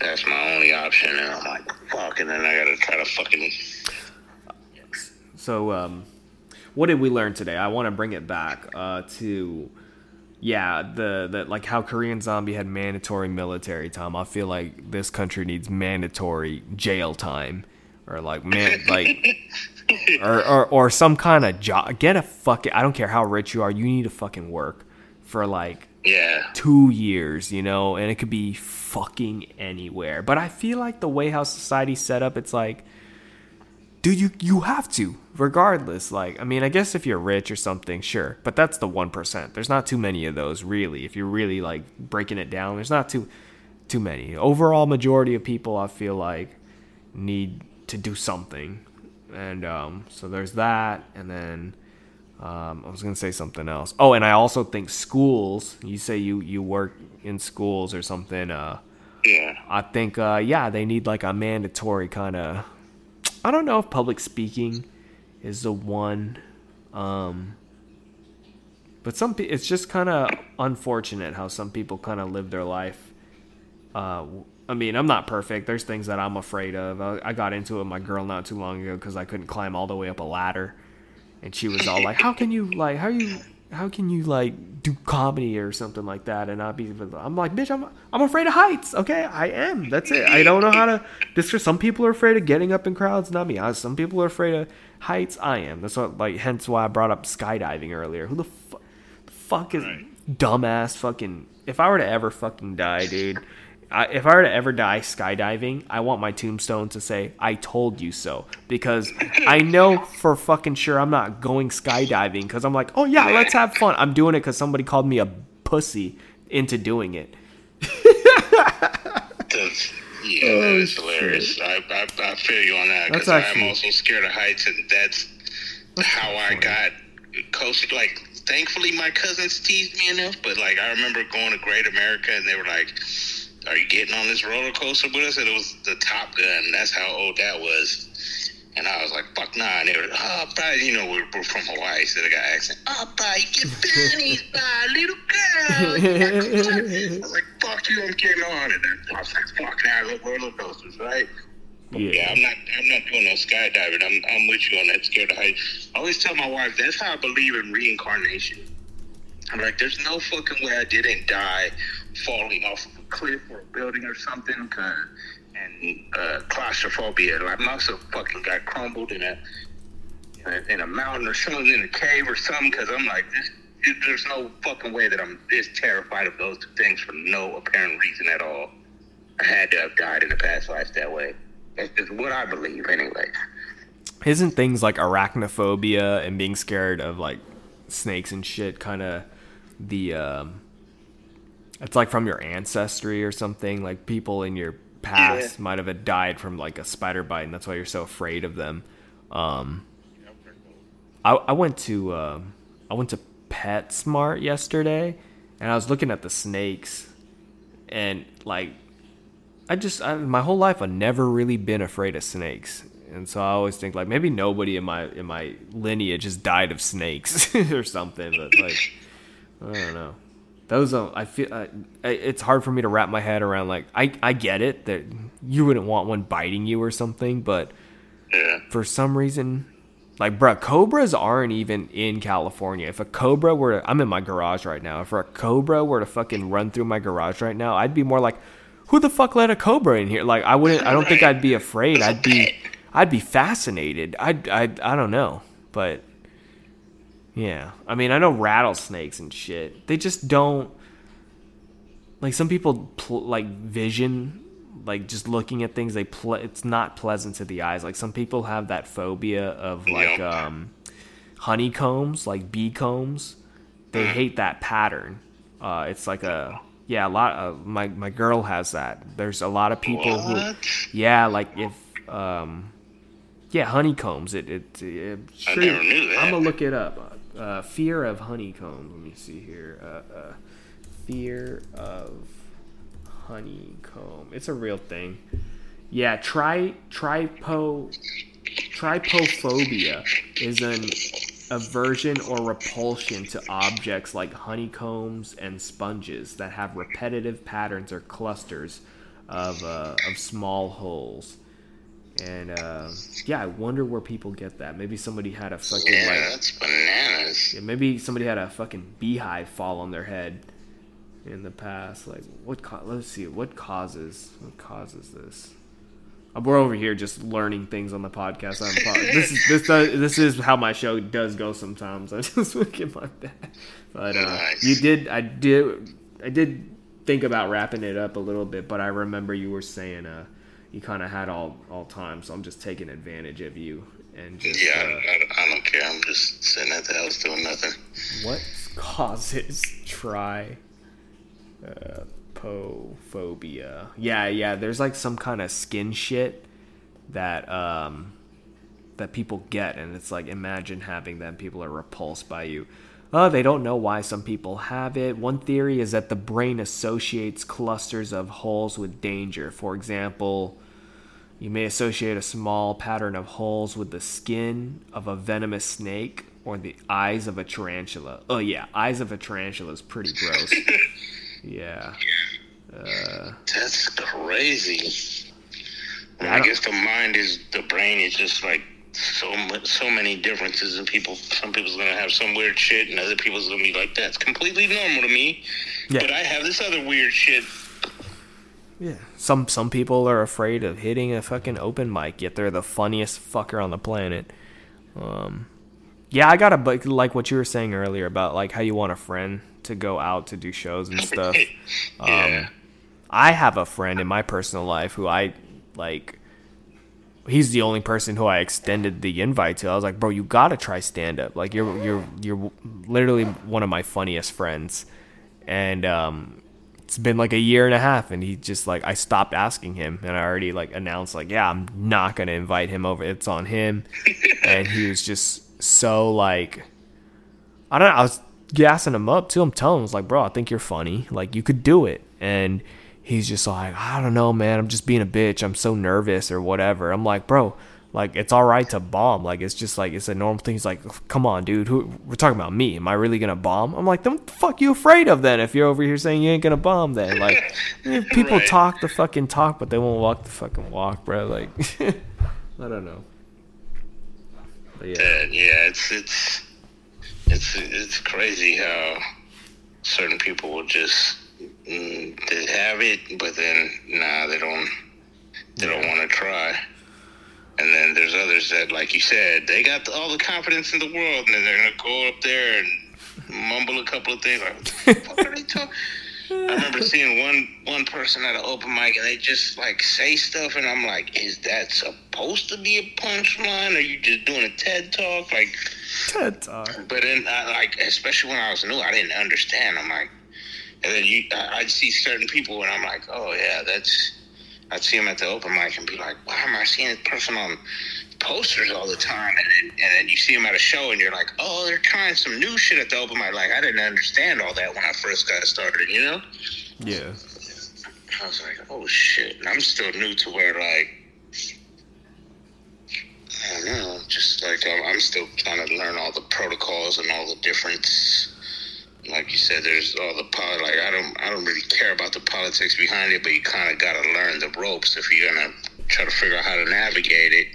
that's my only option, and I'm like, fuck, and then I gotta try to fucking. So, um, what did we learn today? I want to bring it back uh, to, yeah, the the like how Korean Zombie had mandatory military time. I feel like this country needs mandatory jail time, or like man, like, or or, or some kind of job. Get a fucking. I don't care how rich you are. You need to fucking work for like Yeah, two years, you know, and it could be fucking anywhere. But I feel like the way how society's set up, it's like, dude, you you have to, regardless. Like, I mean, I guess if you're rich or something, sure, but that's the one percent. There's not too many of those, really. If you're really like breaking it down, there's not too too many. Overall, majority of people, I feel like, need to do something, and um, so there's that, and then. Um, I was gonna say something else. Oh, and I also think schools. You say you you work in schools or something. Uh, yeah. I think uh, yeah, they need like a mandatory kind of. I don't know if public speaking is the one, um, but some it's just kind of unfortunate how some people kind of live their life. Uh, I mean, I'm not perfect. There's things that I'm afraid of. I, I got into it with my girl not too long ago because I couldn't climb all the way up a ladder, and she was all like, "How can you like how you how can you like do comedy or something like that and not be?" I'm like, "Bitch, I'm I'm afraid of heights. Okay, I am. That's it. I don't know how to." This for some people are afraid of getting up in crowds. Not me. I, some people are afraid of heights. I am. That's what like hence why I brought up skydiving earlier. Who the fuck? fuck is Right. dumbass fucking if I were to ever fucking die, dude. I, if I were to ever die skydiving, I want my tombstone to say "I told you so" because I know for fucking sure I'm not going skydiving because I'm like, oh yeah, let's have fun. I'm doing it because somebody called me a pussy into doing it. That's, yeah, oh, that is hilarious. I, I, I feel you on that Oh, because I am actually- also scared of heights, and that's, how I got coached. Like, thankfully, my cousins teased me enough, but like, I remember going to Great America, and they were like, "Are you getting on this roller coaster with us?" And it was the Top Gun. That's how old that was. And I was like, fuck nah. And they were, oh, probably, you know, we're, we're from Hawaii, so they got accent. Oh, bye, get panties by little girl. I was like, fuck you, I'm getting on. And then I was like, fuck that, look, roller coasters, right? Yeah. Yeah, I'm not. I'm not doing no skydiving. I'm. I'm with you on that scared of heights. I always tell my wife that's how I believe in reincarnation. I'm like, there's no fucking way I didn't die falling off of a cliff or a building or something. and uh, claustrophobia. Like, I must have fucking got crumbled in a in a, in a mountain or something, in a cave or something. Because I'm like, this, there's no fucking way that I'm this terrified of those two things for no apparent reason at all. I had to have died in a past life that way. That's just what I believe, anyway. Isn't things like arachnophobia and being scared of like snakes and shit kind of the um it's like from your ancestry or something like people in your past Yeah. might have died from like a spider bite and that's why you're so afraid of them um I, I went to um I went to PetSmart yesterday and I was looking at the snakes and like I just I, my whole life I've never really been afraid of snakes, and so I always think like maybe nobody in my in my lineage has died of snakes or something. But like I don't know. Those I feel uh, it's hard for me to wrap my head around. Like I I get it that you wouldn't want one biting you or something, but Yeah. for some reason, like, bruh, cobras aren't even in California. If a cobra were to, I'm in my garage right now. If a cobra were to fucking run through my garage right now, I'd be more like, who the fuck let a cobra in here? Like, I wouldn't, I don't think I'd be afraid. I'd be, I'd be fascinated. I'd, I'd, I don't know. But, yeah. I mean, I know rattlesnakes and shit. They just don't, like, some people, pl- like, vision like just looking at things they ple- it's not pleasant to the eyes like some people have that phobia of like um honeycombs like bee combs they hate that pattern. Uh, it's like a yeah, a lot of my my girl has that. There's a lot of people What? who yeah, like if um yeah, honeycombs. It it, it I never knew that. I'm gonna look it up. Uh, fear of honeycomb. Let me see here. Uh, uh, fear of honeycomb. It's a real thing. Yeah, tri tripo trypophobia is an aversion or repulsion to objects like honeycombs and sponges that have repetitive patterns or clusters of uh, of small holes. And uh, yeah, I wonder where people get that. Maybe somebody had a fucking Yeah, like that's bananas. yeah, maybe somebody had a fucking beehive fall on their head in the past. Like, what? Co- let's see. What causes? What causes this? Uh, We're over here just learning things on the podcast. I'm po- this is this does, this is how my show does go sometimes. I just look at my back. But uh, Nice. you did. I did. I did think about wrapping it up a little bit, but I remember you were saying uh, you kind of had all all time. So I'm just taking advantage of you and just. Yeah, uh, I, I, I don't care. I'm just sitting at the house doing nothing. What causes try? uh, phobia? Yeah, yeah. There's like some kind of skin shit that um that people get, and it's like imagine having them. People are repulsed by you. Oh, they don't know why some people have it. One theory is that the brain associates clusters of holes with danger. For example, you may associate a small pattern of holes with the skin of a venomous snake or the eyes of a tarantula. Oh yeah, eyes of a tarantula is pretty gross. yeah. Uh, That's crazy. I I, guess the mind is the brain is just like so much, so many differences, and people. Some people's gonna have some weird shit, and other people's gonna be like, "That's completely normal to me." Yeah. But I have this other weird shit. Yeah. Some some people are afraid of hitting a fucking open mic, yet they're the funniest fucker on the planet. Um, yeah, I gotta but like what you were saying earlier about like how you want a friend to go out to do shows and stuff. yeah. I have a friend in my personal life who I like. He's the only person who I extended the invite to. I was like, bro, you gotta try stand up. Like you're you're you're literally one of my funniest friends, and um, it's been like a year and a half, and he just like I stopped asking him, and I already like announced like, yeah, I'm not gonna invite him over. It's on him, and he was just so like, I don't know. I was gassing him up too. I'm telling him, I was like, bro, I think you're funny. Like you could do it, and he's just like, I don't know, man. I'm just being a bitch. I'm so nervous or whatever. I'm like, bro, like it's all right to bomb. Like it's just like it's a normal thing. He's like, come on, dude. Who we're talking about me? Am I really gonna bomb? I'm like, then what the fuck you afraid of then? If you're over here saying you ain't gonna bomb, then like eh, people Right. talk the fucking talk, but they won't walk the fucking walk, bro. Like I don't know. But yeah, Uh, yeah, it's it's it's it's crazy how certain people will just mm, they have it, but then nah, they don't they don't want to try. And then there's others that, like you said, they got all the confidence in the world, and then they're gonna go up there and mumble a couple of things. Like, what are they talking? I remember seeing one one person at an open mic, and they just like say stuff, and I'm like, is that supposed to be a punchline? Are you just doing a TED talk? Like, TED talk. but then, I, like, especially when I was new, I didn't understand. I'm like, and then you, I, I'd see certain people, and I'm like, oh yeah, that's. I'd see him at the open mic and be like, why am I seeing this person on posters all the time? And then, and then you see him at a show, and you're like, oh, they're trying some new shit at the open mic. Like, I didn't understand all that when I first got started, you know? Yeah. I was like, oh shit. And I'm still new to where, like, I don't know, just like I'm, I'm still trying to learn all the protocols and all the different. Like you said, there's all the pol- like I don't I don't really care about the politics behind it, but you kind of got to learn the ropes if you're gonna try to figure out how to navigate it.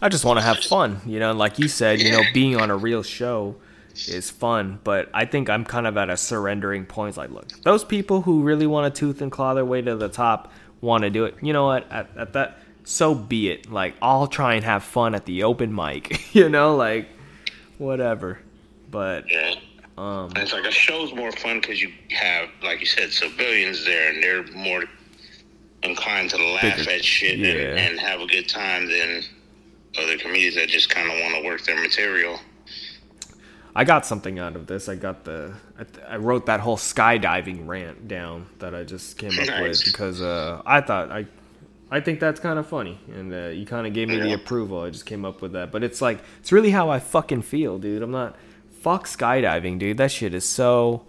I just want to have fun, you know. Like you said, you know, being on a real show is fun, but I think I'm kind of at a surrendering point. Like, look, those people who really want to tooth and claw their way to the top want to do it. You know what? At, at that, so be it. Like, I'll try and have fun at the open mic. You know, like whatever. But Yeah. Um, And it's like a show's more fun because you have, like you said, civilians there, and they're more inclined to laugh Bigger- at shit yeah. and, and have a good time than other comedians that just kind of want to work their material. I got something out of this. I got the I, I wrote that whole skydiving rant down that I just came up Nice. with because uh, I thought I I think that's kind of funny, and uh, you kind of gave me the approval. I just came up with that, but it's like it's really how I fucking feel, dude. I'm not fuck skydiving, dude. That shit is so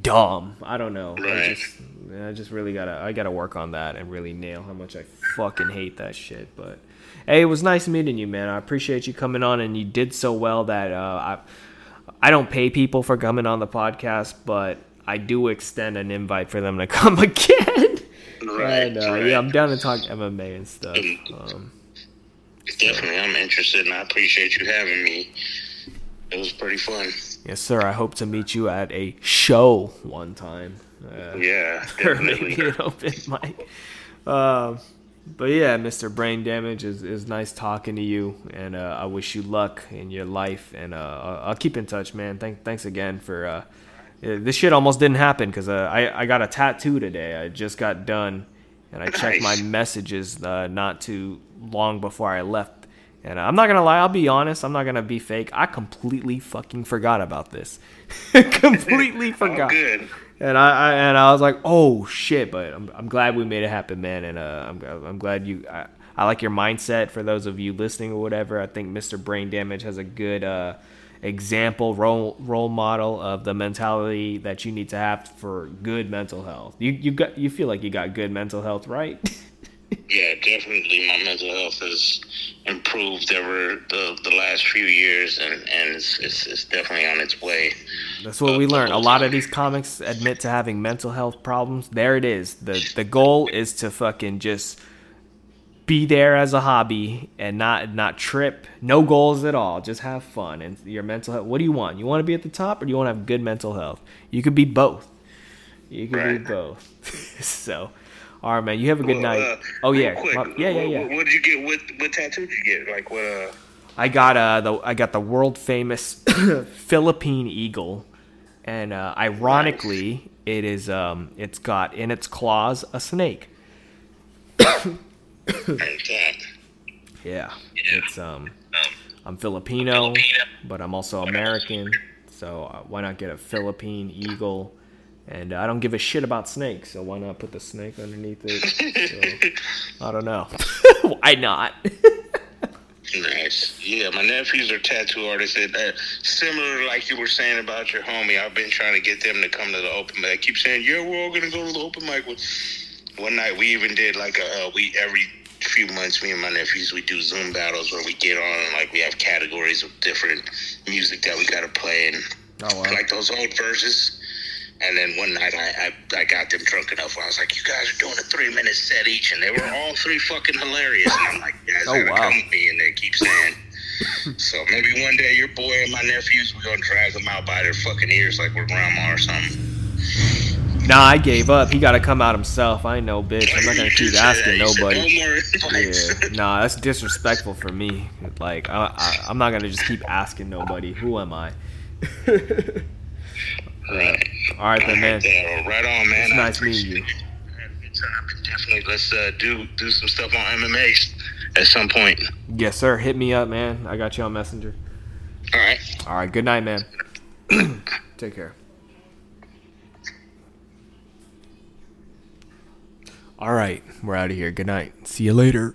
dumb. I don't know. I just I just really gotta I gotta work on that and really nail how much I fucking hate that shit. But hey, it was nice meeting you, man. I appreciate you coming on, and you did so well that uh, I I don't pay people for coming on the podcast, but I do extend an invite for them to come again. Right, and, uh, right. Yeah, I'm down to talk MMA and stuff. Um, Definitely, I'm interested, and I appreciate you having me. It was pretty fun. yes, sir. I hope to meet you at a show one time. Uh, Yeah, or maybe definitely. an open mic. Um, but yeah, Mr. Brane Damage is is nice talking to you, and uh, I wish you luck in your life, and uh, I'll, keep in touch, man. Thank, thanks again for uh, this shit. Almost didn't happen because uh, I I got a tattoo today. I just got done, and I checked my messages uh, not too long before I left. And I'm not gonna lie, I'll be honest. I'm not gonna be fake. I completely fucking forgot about this. completely Oh, forgot. good. And I, I and I was like, oh shit! But I'm, I'm glad we made it happen, man. And uh, I'm I'm glad you. I, I like your mindset. For those of you listening or whatever, I think Mr. Brane Damage has a good uh, example role role model of the mentality that you need to have for good mental health. You you got you feel like you got good mental health, right? Yeah, definitely. My mental health has improved over the, the last few years, and, and it's, it's, it's definitely on its way. That's what we uh, learned. A lot of these comics admit to having mental health problems. There it is. The the goal is to fucking just be there as a hobby and not not trip. No goals at all. Just have fun and your mental health. What do you want? You want to be at the top or do you want to have good mental health? You could be both. You could Right. be both. so, all right, man. You have a good Well, night. uh, oh yeah, quick, My- yeah, yeah, what- yeah. What, what did you get? What what tattoo did you get? Like what? Uh, I got uh the I got the world famous Philippine eagle, and uh, ironically, it is um it's got in its claws a snake. that? Yeah, it's um I'm Filipino, but I'm also American, so uh, why not get a Philippine eagle? And I don't give a shit about snakes, so why not put the snake underneath it? So, I don't know. why not? Nice. Yeah, my nephews are tattoo artists. And, uh, similar, like you were saying about your homie, I've been trying to get them to come to the open mic. I keep saying, yeah, we're all gonna go to the open mic. One night, we even did like a uh, we every few months, me and my nephews, we do Zoom battles where we get on and like we have categories of different music that we gotta play and Oh wow. like those old verses. And then one night I, I, I got them drunk enough where I was like, you guys are doing a three minute set each. And they were all three fucking hilarious. And I'm like, you guys Oh, gotta wow. come with me. And they keep saying. so maybe one day your boy and my nephews, we're to drag them out by their fucking ears like we're grandma or something. Nah, I gave up. He got to come out himself. I ain't no bitch. I'm not gonna keep asking nobody. No more invites. Yeah, nah, that's disrespectful for me. Like, I, I, I'm not gonna just keep asking nobody. Who am I? Right. All right, then, man. Yeah, right on, man. It's I nice meeting you. it. Had a good time. Definitely, let's uh, do do some stuff on MMA at some point. Yes, sir. Hit me up, man. I got you on Messenger. All right. All right. Good night, man. Take care. All right, we're out of here. Good night. See you later.